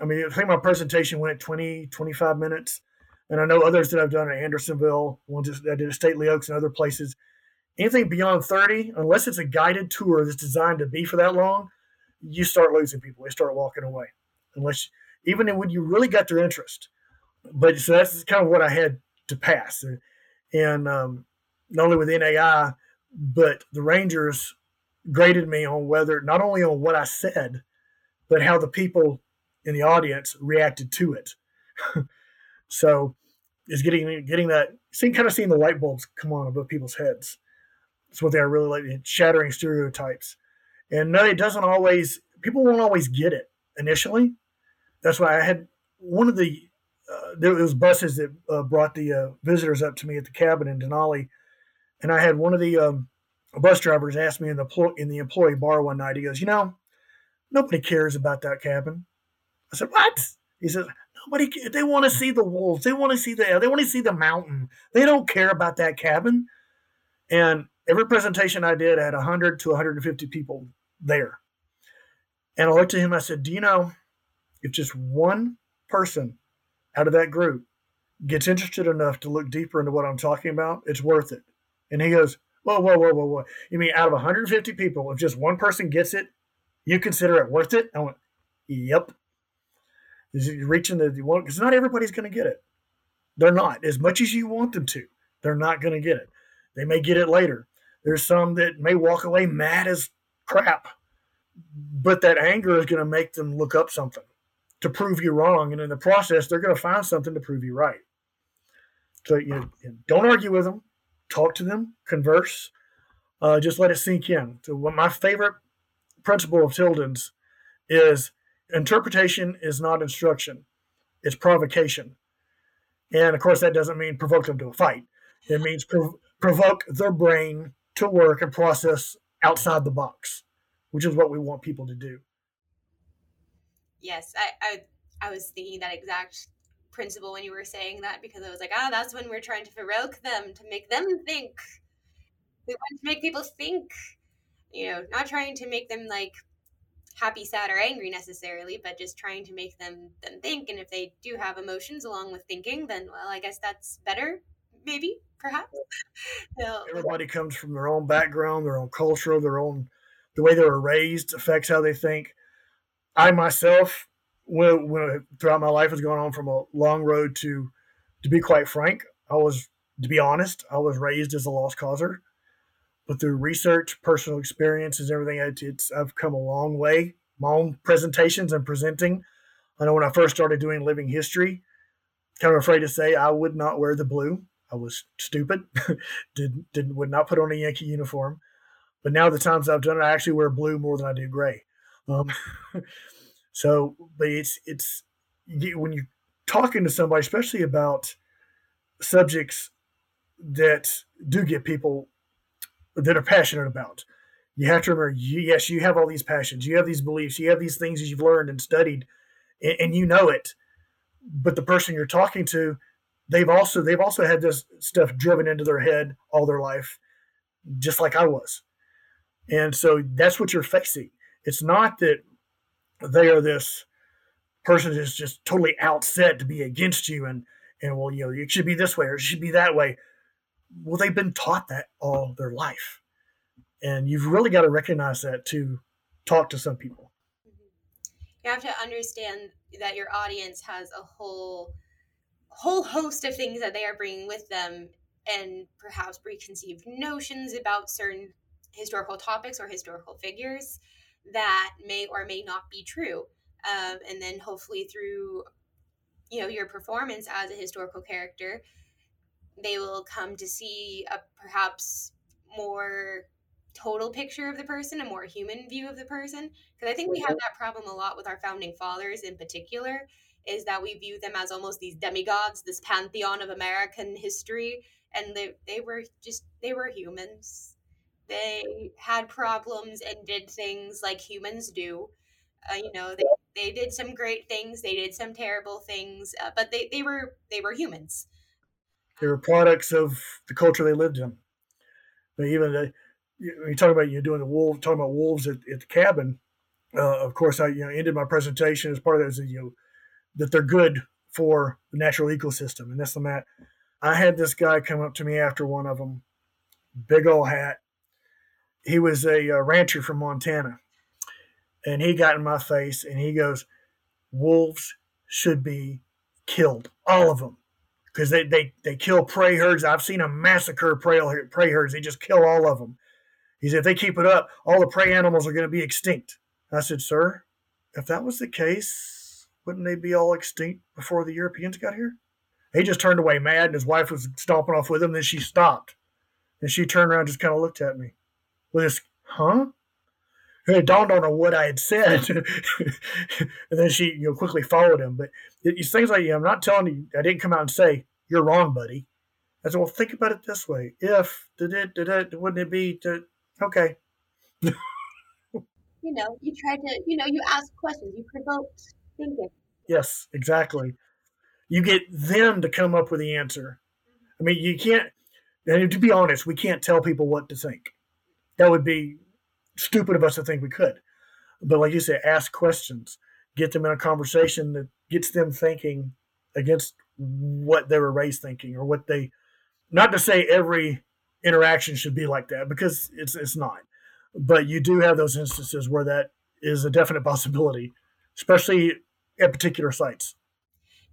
B: I mean, I think my presentation went 20, 25 minutes. And I know others that I've done at Andersonville, ones that I did at Stately Oaks and other places, anything beyond 30, unless it's a guided tour that's designed to be for that long, you start losing people. They start walking away. Unless, even when you really got their interest. But so that's kind of what I had to pass. And um, not only with NAI, but the Rangers graded me on whether, not only on what I said, but how the people in the audience reacted to it. so it's getting getting that seeing kind of seeing the light bulbs come on above people's heads. That's what they are really like shattering stereotypes. And no, it doesn't always, people won't always get it initially. That's why I had one of the, uh, there was buses that uh, brought the uh, visitors up to me at the cabin in Denali. And I had one of the um, bus drivers ask me in the, in the employee bar one night, he goes, you know, nobody cares about that cabin. I said, what? He says, nobody, they want to see the wolves. They want to see the, they want to see the mountain. They don't care about that cabin. And every presentation I did, I had 100 to 150 people there. And I looked at him, I said, Do you know if just one person out of that group gets interested enough to look deeper into what I'm talking about, it's worth it? And he goes, Whoa, whoa, whoa, whoa, whoa. You mean out of 150 people, if just one person gets it, you consider it worth it? I went, Yep. Is it reaching the one? Because not everybody's going to get it. They're not. As much as you want them to, they're not going to get it. They may get it later. There's some that may walk away mad as crap, but that anger is going to make them look up something to prove you wrong. And in the process, they're going to find something to prove you right. So you, you don't argue with them, talk to them, converse, uh, just let it sink in. So, what my favorite principle of Tilden's is interpretation is not instruction, it's provocation. And of course, that doesn't mean provoke them to a fight. It means prov- provoke their brain to work and process outside the box, which is what we want people to do.
A: Yes, I, I, I was thinking that exact principle when you were saying that because I was like, ah, that's when we're trying to provoke them to make them think. We want to make people think, you know, not trying to make them like happy, sad, or angry necessarily, but just trying to make them them think. And if they do have emotions along with thinking, then well, I guess that's better, maybe, perhaps.
B: so, Everybody comes from their own background, their own culture, their own the way they were raised affects how they think. I myself, when, when throughout my life, has gone on from a long road to, to be quite frank, I was, to be honest, I was raised as a lost causer but through research, personal experiences, everything, it's I've come a long way. My own presentations and presenting. I know when I first started doing living history, kind of afraid to say I would not wear the blue. I was stupid. did did would not put on a Yankee uniform. But now the times I've done it, I actually wear blue more than I do gray. Um, so, but it's it's when you're talking to somebody, especially about subjects that do get people that are passionate about. You have to remember, yes, you have all these passions, you have these beliefs, you have these things that you've learned and studied, and, and you know it. But the person you're talking to, they've also they've also had this stuff driven into their head all their life, just like I was. And so that's what you're facing. It's not that they are this person is just totally outset to be against you and and well, you know, it should be this way or it should be that way well, they've been taught that all their life. And you've really got to recognize that to talk to some people.
A: You have to understand that your audience has a whole whole host of things that they are bringing with them and perhaps preconceived notions about certain historical topics or historical figures that may or may not be true. Um, and then hopefully through you know your performance as a historical character they will come to see a perhaps more total picture of the person, a more human view of the person. Because I think we have that problem a lot with our founding fathers in particular, is that we view them as almost these demigods, this pantheon of American history. And they, they were just, they were humans. They had problems and did things like humans do. Uh, you know, they, they did some great things, they did some terrible things, uh, but they, they were they were humans.
B: They were products of the culture they lived in. But even the, when you talk about you doing the wolf, talking about wolves at, at the cabin, uh, of course, I you know ended my presentation as part of that is you know, that they're good for the natural ecosystem and this and that. I had this guy come up to me after one of them, big old hat. He was a, a rancher from Montana, and he got in my face and he goes, "Wolves should be killed, all of them." because they, they, they kill prey herds. I've seen a massacre prey, prey herds. They just kill all of them. He said, if they keep it up, all the prey animals are going to be extinct. I said, sir, if that was the case, wouldn't they be all extinct before the Europeans got here? He just turned away mad, and his wife was stomping off with him. Then she stopped, and she turned around, and just kind of looked at me with this, huh? it dawned on her what I had said, and then she you know quickly followed him. But it's things like I'm not telling you. I didn't come out and say you're wrong, buddy. I said, well, think about it this way: if did it, did it, wouldn't it be to, okay?
A: you know, you try to, you know, you ask questions, you provoke thinking.
B: Yes, exactly. You get them to come up with the answer. I mean, you can't. And to be honest, we can't tell people what to think. That would be stupid of us to think we could. But like you said, ask questions, get them in a conversation that gets them thinking against what they were raised thinking or what they. Not to say every interaction should be like that because it's it's not, but you do have those instances where that is a definite possibility, especially at particular sites.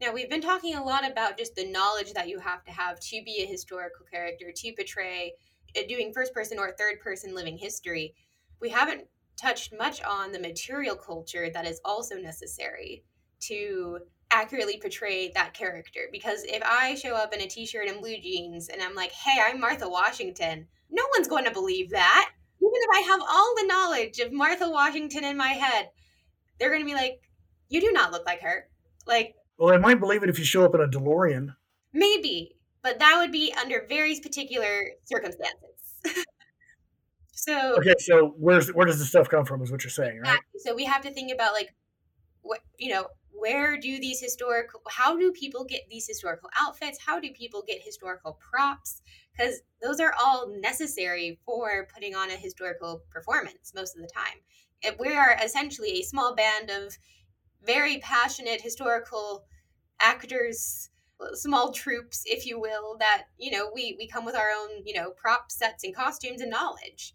A: Now, we've been talking a lot about just the knowledge that you have to have to be a historical character, to portray Uh, doing first person or third person living history we haven't touched much on the material culture that is also necessary to accurately portray that character. Because if I show up in a t shirt and blue jeans and I'm like, hey, I'm Martha Washington, no one's going to believe that. Even if I have all the knowledge of Martha Washington in my head, they're going to be like, you do not look like her. Like,
B: well, I might believe it if you show up in a DeLorean.
A: Maybe, but that would be under very particular circumstances. So
B: okay, so where's where does the stuff come from? Is what you're saying, right?
A: So we have to think about like what you know where do these historical how do people get these historical outfits how do people get historical props because those are all necessary for putting on a historical performance most of the time If we are essentially a small band of very passionate historical actors small troops if you will that you know we we come with our own you know prop sets and costumes and knowledge.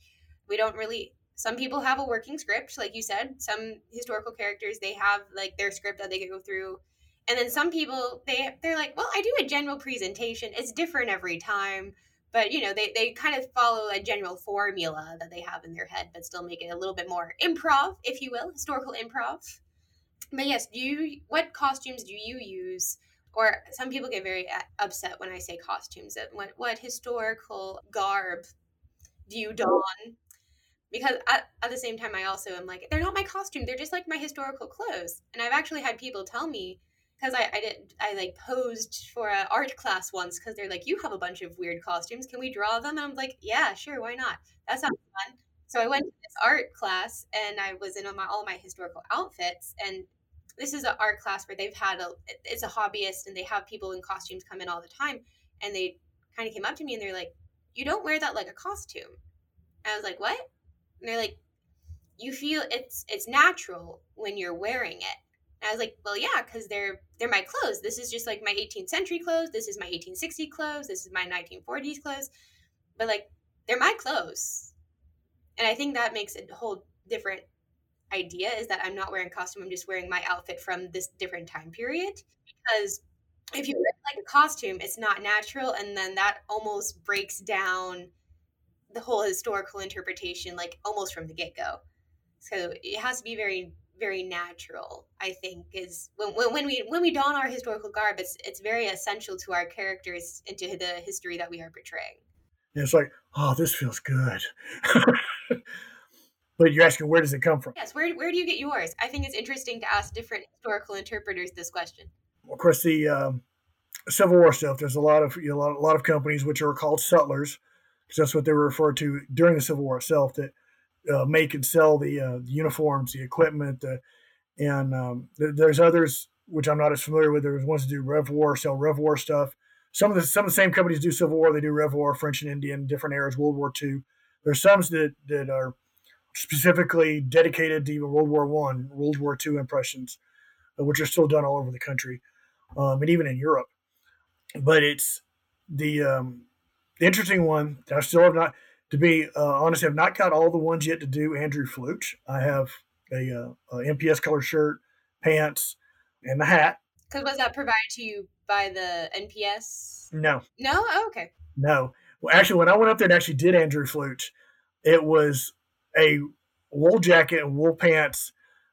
A: We don't really some people have a working script like you said some historical characters they have like their script that they could go through. And then some people they they're like well i do a general presentation. It's different every time. But you know they, they kind of follow a general formula that they have in their head but still make it a little bit more improv if you will historical improv. But yes do you what costumes do you use or some people get very uh, upset when i say costumes what, what historical garb do you don? Because at, at the same time i also am like they're not my costume they're just like my historical clothes. And i've actually had people tell me because I, I did I like posed for an art class once because they're like you have a bunch of weird costumes can we draw them? And I'm like yeah sure why not? That sounds fun. So I went to this art class and I was in my all my historical outfits and this is an art class where they've had a it's a hobbyist and they have people in costumes come in all the time and they kind of came up to me and they're like you don't wear that like a costume and I was like what and they're like, you feel it's it's natural when you're wearing it. And I was like, well, yeah, because they're they're my clothes. This is just like my 18th century clothes. This is my 1860 clothes. This is my 1940s clothes. But like, they're my clothes, and I think that makes a whole different idea. Is that I'm not wearing costume. I'm just wearing my outfit from this different time period. Because if you wear like a costume, it's not natural, and then that almost breaks down the whole historical interpretation like almost from the get-go so it has to be very very natural i think is when, when we when we don our historical garb it's it's very essential to our characters and to the history that we are portraying
B: it's like oh this feels good but you're asking where does it come from
A: yes where, where do you get yours i think it's interesting to ask different historical interpreters this question
B: of course the um, civil war stuff there's a lot of you know, a, lot, a lot of companies which are called sutlers because that's what they were referred to during the Civil War itself. That uh, make and sell the, uh, the uniforms, the equipment, uh, and um, th- there's others which I'm not as familiar with. There's ones that do Rev War, sell Rev War stuff. Some of the some of the same companies do Civil War. They do Rev War, French and Indian, different eras, World War II. There's some that that are specifically dedicated to even World War One, World War II impressions, uh, which are still done all over the country, um, and even in Europe. But it's the um, the interesting one, I still have not, to be uh, honest, I have not got all the ones yet to do Andrew Flooch. I have a, uh, a NPS color shirt, pants, and the hat.
A: Because was that provided to you by the NPS?
B: No.
A: No? Oh, okay.
B: No. Well, actually, when I went up there and actually did Andrew Flooch, it was a wool jacket and wool pants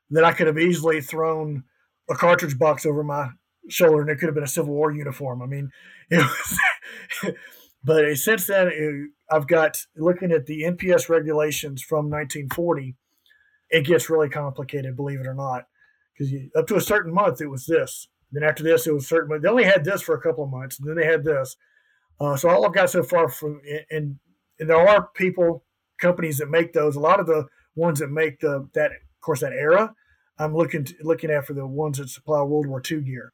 B: that I could have easily thrown a cartridge box over my shoulder and it could have been a Civil War uniform. I mean, it was. But since then, I've got looking at the NPS regulations from 1940. It gets really complicated, believe it or not, because up to a certain month it was this. Then after this, it was certain. They only had this for a couple of months, and then they had this. Uh, so all I've got so far from and and there are people, companies that make those. A lot of the ones that make the that, of course, that era. I'm looking to, looking at for the ones that supply World War II gear,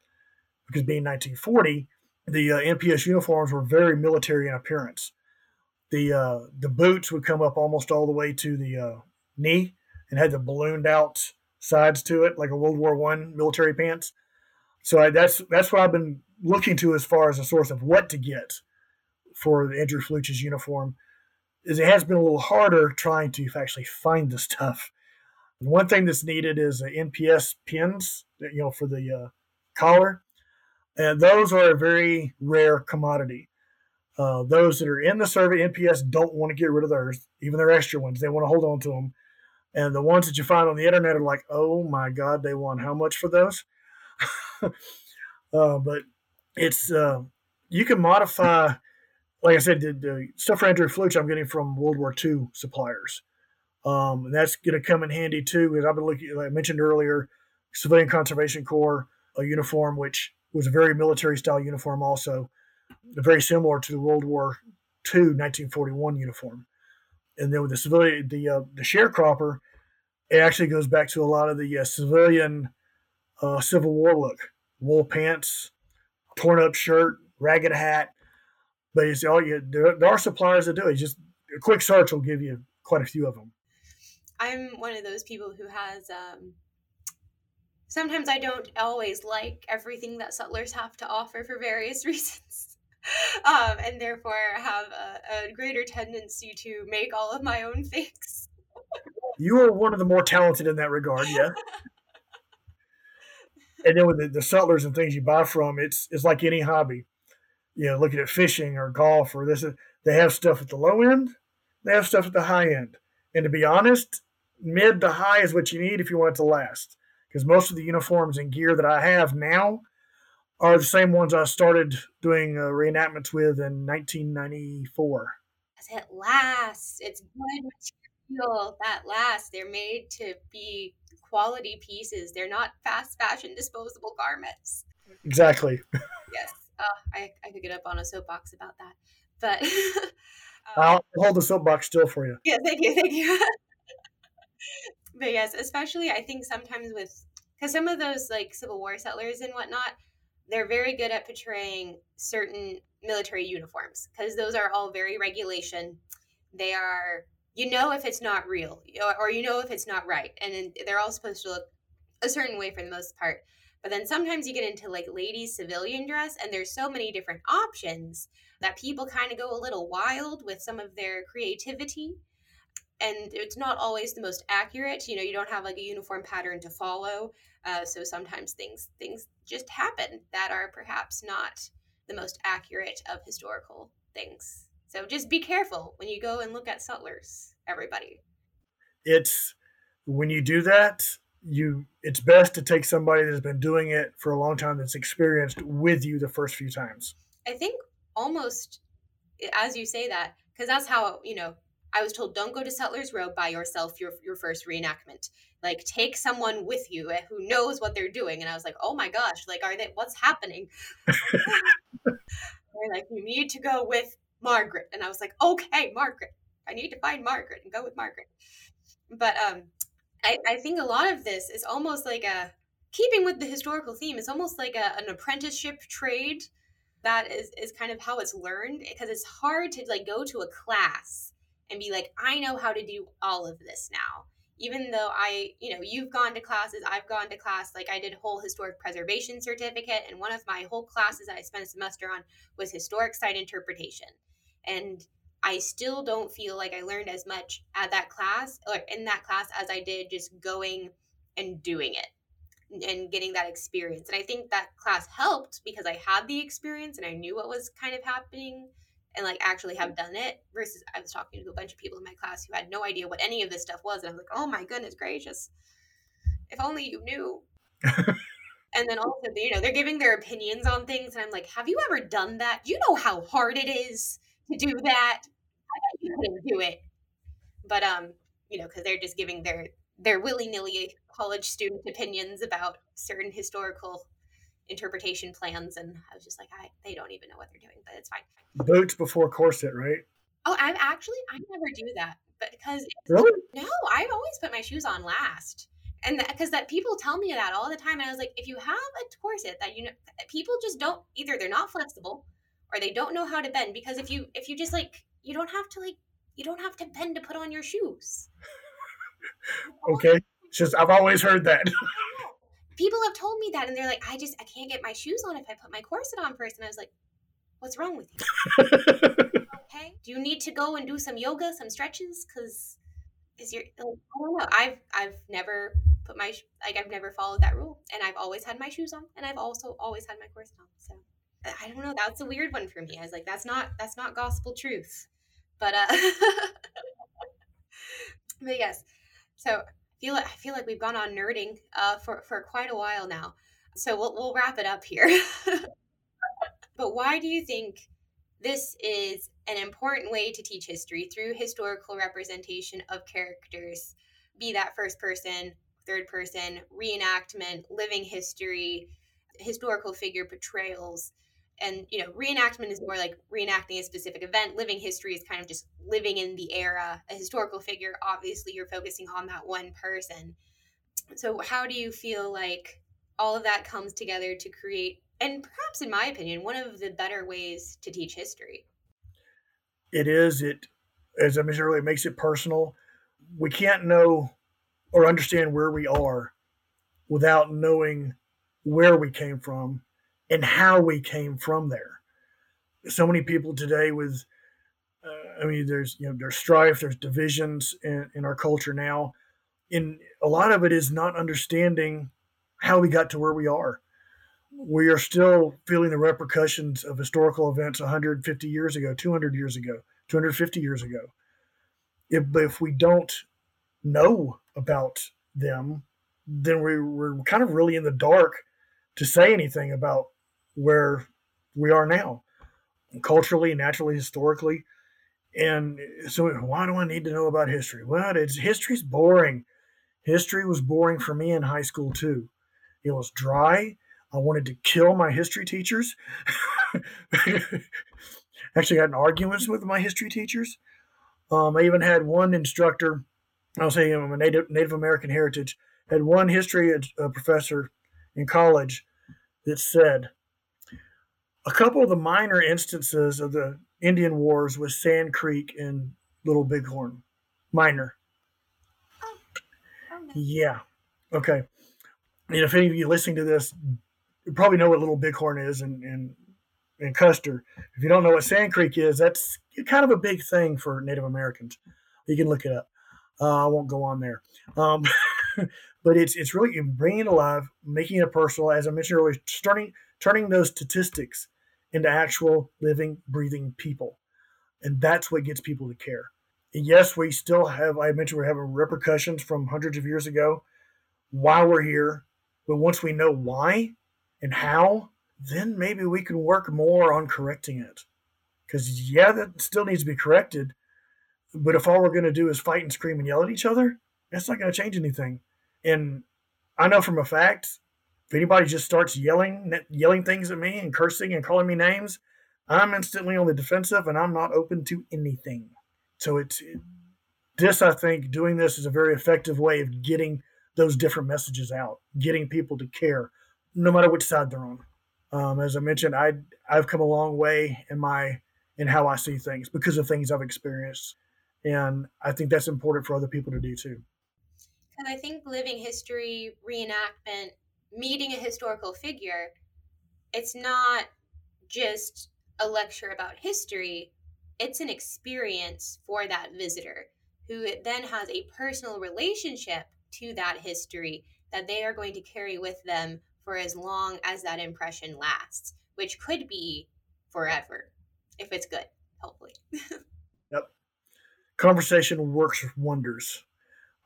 B: because being 1940, the uh, NPS uniforms were very military in appearance. The uh, the boots would come up almost all the way to the uh, knee and had the ballooned out sides to it, like a World War One military pants. So I, that's that's what I've been looking to as far as a source of what to get for Andrew Fluch's uniform. Is it has been a little harder trying to actually find the stuff. one thing that's needed is NPS pins, you know, for the uh, collar and those are a very rare commodity. Uh, those that are in the survey NPS don't want to get rid of theirs, even their extra ones. They want to hold on to them. And the ones that you find on the internet are like, oh my God, they want how much for those? uh, but it's, uh, you can modify, like I said, the, the stuff for Andrew Flooch I'm getting from World War II suppliers. Um, and that's going to come in handy too, because I've been looking, like I mentioned earlier, Civilian Conservation Corps, a uniform which was a very military style uniform, also very similar to the World War II 1941 uniform. And then with the civilian, the uh, the sharecropper, it actually goes back to a lot of the uh, civilian uh, Civil War look: wool pants, torn up shirt, ragged hat. But it's all you. There, there are suppliers that do it. Just a quick search will give you quite a few of them.
A: I'm one of those people who has. Um, sometimes I don't always like everything that Sutlers have to offer for various reasons. um, and therefore have a, a, greater tendency to make all of my own things.
B: you are one of the more talented in that regard, yeah. and then with the, the Sutlers and things you buy from, it's it's like any hobby. You know, looking at fishing or golf or this, they have stuff at the low end, they have stuff at the high end. And to be honest, mid to high is what you need if you want it to last. Because most of the uniforms and gear that I have now are the same ones I started doing uh, reenactments with in 1994.
A: It lasts, it's good material that lasts. They're made to be quality pieces. They're not fast fashion disposable garments.
B: Exactly.
A: yes. Uh, I, I could get up on a soapbox about that. But
B: um, I'll hold the soapbox still for you.
A: Yeah, thank you. Thank you. but yes, especially I think sometimes with because some of those like Civil War sutlers and whatnot, they're very good at portraying certain military uniforms because those are all very regulation. They are you know if it's not real or, or you know if it's not right, and they're all supposed to look a certain way for the most part. But then sometimes you get into like ladies civilian dress, and there's so many different options that people kind of go a little wild with some of their creativity. And it's not always the most accurate you know you don't have like a uniform pattern to follow uh, so sometimes things things just happen that are perhaps not the most accurate of historical things. So just be careful when you go and look at sutlers everybody.
B: It's when you do that you it's best to take somebody that's been doing it for a long time that's experienced with you the first few times
A: i think almost as you say that because that's how you know I was told don't go to Sutler's Row by yourself your your first reenactment. Like take someone with you eh, who knows what they're doing. And I was like, oh my gosh, like are they what's happening? they're like, you need to go with Margaret. And I was like, okay, Margaret. I need to find Margaret and go with Margaret. But um I, I think a lot of this is almost like a keeping with the historical theme, it's almost like a, an apprenticeship trade that is, is kind of how it's learned because it's hard to like go to a class and be like, I know how to do all of this now. Even though I, you know, you've gone to classes, I've gone to class. Like I did whole historic preservation certificate, and one of my whole classes I spent a semester on was historic site interpretation. And I still don't feel like I learned as much at that class or in that class as I did just going and doing it and getting that experience. And I think that class helped because I had the experience and I knew what was kind of happening and like actually have done it versus I was talking to a bunch of people in my class who had no idea what any of this stuff was and I was like, "Oh my goodness gracious. If only you knew." and then also, you know, they're giving their opinions on things and I'm like, "Have you ever done that? You know how hard it is to do that? I you couldn't do it." But um, you know, cuz they're just giving their their willy-nilly college student opinions about certain historical interpretation plans and i was just like I, they don't even know what they're doing but it's fine
B: boots before corset right
A: oh i've actually i never do that but because
B: really
A: no i've always put my shoes on last and because that, that people tell me that all the time and i was like if you have a corset that you know people just don't either they're not flexible or they don't know how to bend because if you if you just like you don't have to like you don't have to bend to put on your shoes.
B: Okay it's just i've always heard that.
A: People have told me that and they're like i just i can't get my shoes on if i put my corset on first and i was like what's wrong with you? Okay do you need to go and do some yoga some stretches? Because is your like, i don't know i've i've never put my like i've never followed that rule and i've always had my shoes on and i've also always had my corset on so i don't know that's a weird one for me i was like that's not that's not gospel truth but uh but yes so feel like I feel like we've gone on nerding uh, for for quite a while now. So we'll we'll wrap it up here. but why do you think this is an important way to teach history through historical representation of characters, be that first person, third person, reenactment, living history, historical figure portrayals? And you know reenactment is more like reenacting a specific event living history is kind of just living in the era a historical figure obviously you're focusing on that one person so how do you feel like all of that comes together to create, and perhaps in my opinion, one of the better ways to teach history.
B: It is. It, as I mentioned earlier, it makes it personal. We can't know or understand where we are without knowing where we came from and how we came from there. So many people today with, uh, I mean, there's you know there's strife, there's divisions in, in our culture now, and a lot of it is not understanding how we got to where we are. We are still feeling the repercussions of historical events 150 years ago, 200 years ago, 250 years ago. If, if we don't know about them, then we, we're kind of really in the dark to say anything about where we are now, culturally, naturally, historically. And so, why do I need to know about history? Well, it's history's boring. History was boring for me in high school too. It was dry. I wanted to kill my history teachers. Actually, got in arguments with my history teachers. Um, I even had one instructor. I'll say I'm a Native Native American heritage. Had one history uh, professor in college that said a couple of the minor instances of the Indian Wars was Sand Creek and Little Bighorn. Minor. Oh. Yeah. Okay And if any of you listening to this, you probably know what Little Bighorn is and, and, and Custer. If you don't know what Sand Creek is, that's kind of a big thing for Native Americans. You can look it up. Uh, I won't go on there. Um, but it's it's really bringing it alive, making it personal. As I mentioned earlier, starting turning those statistics into actual living, breathing people, and that's what gets people to care. And yes, we still have. I mentioned we're having repercussions from hundreds of years ago. While we're here, but once we know why and how, then maybe we can work more on correcting it. Because, yeah, that still needs to be corrected. But if all we're going to do is fight and scream and yell at each other, that's not going to change anything. And I know from a fact, if anybody just starts yelling, yelling things at me and cursing and calling me names, I'm instantly on the defensive and I'm not open to anything. So it's this, I think, doing this is a very effective way of getting those different messages out, getting people to care, no matter which side they're on. Um, as I mentioned, I I've come a long way in my in how I see things because of things I've experienced, and I think that's important for other people to do too.
A: And I think living history reenactment, meeting a historical figure, it's not just a lecture about history; it's an experience for that visitor who then has a personal relationship to that history that they are going to carry with them for as long as that impression lasts, which could be forever if it's good, hopefully.
B: yep. Conversation works wonders.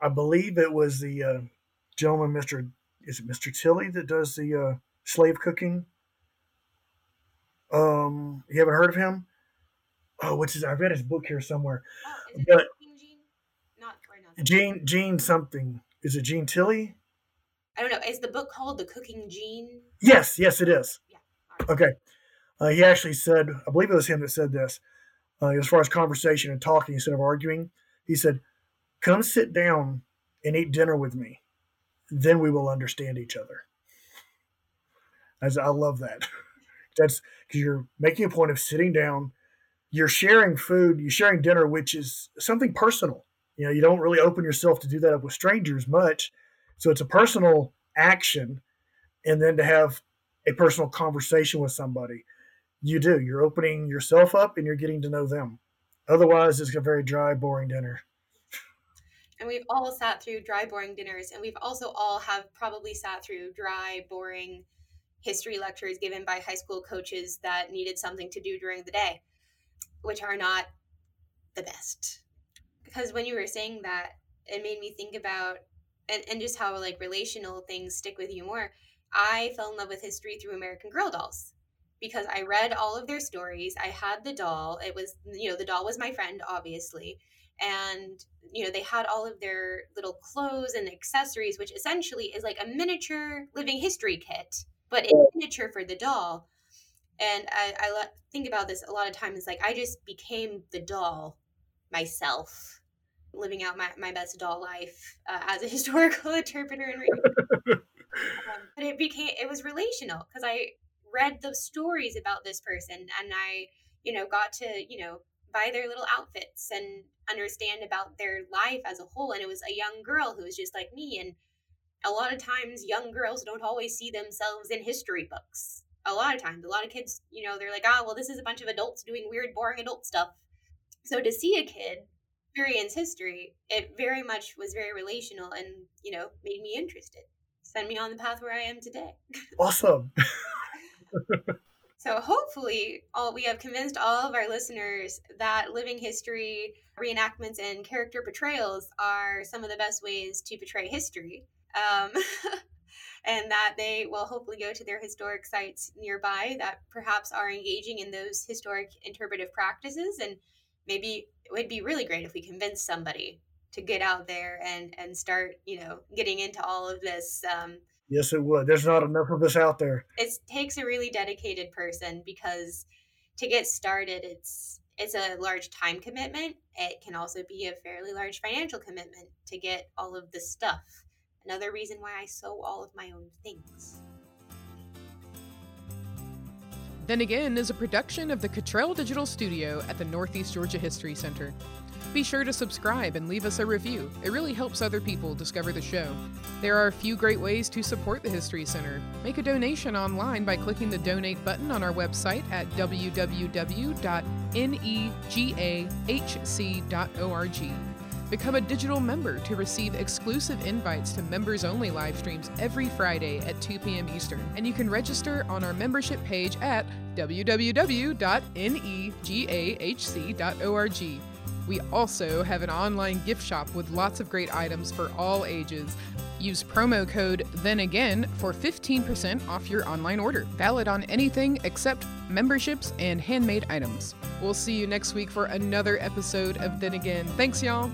B: I believe it was the uh, gentleman, Mr. Is it Mr. Tilley that does the uh, slave cooking? Um, you haven't heard of him? Oh, what's his? I've read his book here somewhere. Oh, but Gene? Not, Gene, Gene something. Is it Gene Tilley?
A: I don't know. Is the book called The Cooking Gene?
B: Yes, yes, it is. Yeah. Right. Okay. Uh, he actually said, I believe it was him that said this, uh, as far as conversation and talking instead of arguing. He said, Come sit down and eat dinner with me. Then we will understand each other. As I love that. That's because you're making a point of sitting down. You're sharing food, you're sharing dinner, which is something personal. You know, you don't really open yourself to do that with strangers much. So it's a personal action. And then to have a personal conversation with somebody, you do. You're opening yourself up and you're getting to know them. Otherwise, it's a very dry, boring dinner.
A: And we've all sat through dry, boring dinners, and we've also all have probably sat through dry, boring history lectures given by high school coaches that needed something to do during the day, which are not the best because when you were saying that, it made me think about and, and just how like relational things stick with you more. I fell in love with history through American Girl dolls because I read all of their stories. I had the doll. It was, you know, the doll was my friend, obviously. And, you know, they had all of their little clothes and accessories, which essentially is like a miniature living history kit, but in miniature for the doll. And I, I think about this a lot of times, like I just became the doll myself living out my, my best doll life uh, as a historical interpreter and um, but it became it was relational because I read the stories about this person and I, you know, got to, you know, buy their little outfits and understand about their life as a whole. And it was a young girl who was just like me. And a lot of times, young girls don't always see themselves in history books. A lot of times, a lot of kids, you know, they're like, oh, well, this is a bunch of adults doing weird, boring adult stuff. So to see a kid experience history, it very much was very relational and, you know, made me interested. Send me on the path where I am today.
B: Awesome.
A: So hopefully, all we have convinced all of our listeners that living history reenactments and character portrayals are some of the best ways to portray history. Um, and that they will hopefully go to their historic sites nearby that perhaps are engaging in those historic interpretive practices. And maybe it would be really great if we convince somebody to get out there and and start, you know, getting into all of this um,
B: Yes, it would. There's not enough of us out there.
A: It takes a really dedicated person because to get started, it's it's a large time commitment. It can also be a fairly large financial commitment to get all of this stuff. Another reason why I sew all of my own things.
C: Then Again is a production of the Cottrell Digital Studio at the Northeast Georgia History Center. Be sure to subscribe and leave us a review. It really helps other people discover the show. There are a few great ways to support the History Center. Make a donation online by clicking the donate button on our website at www.negahc.org. Become a digital member to receive exclusive invites to members only live streams every Friday at 2 p.m. Eastern. And you can register on our membership page at www.negahc.org. We also have an online gift shop with lots of great items for all ages. Use promo code Then Again for 15% off your online order. Valid on anything except memberships and handmade items. We'll see you next week for another episode of Then Again. Thanks, y'all.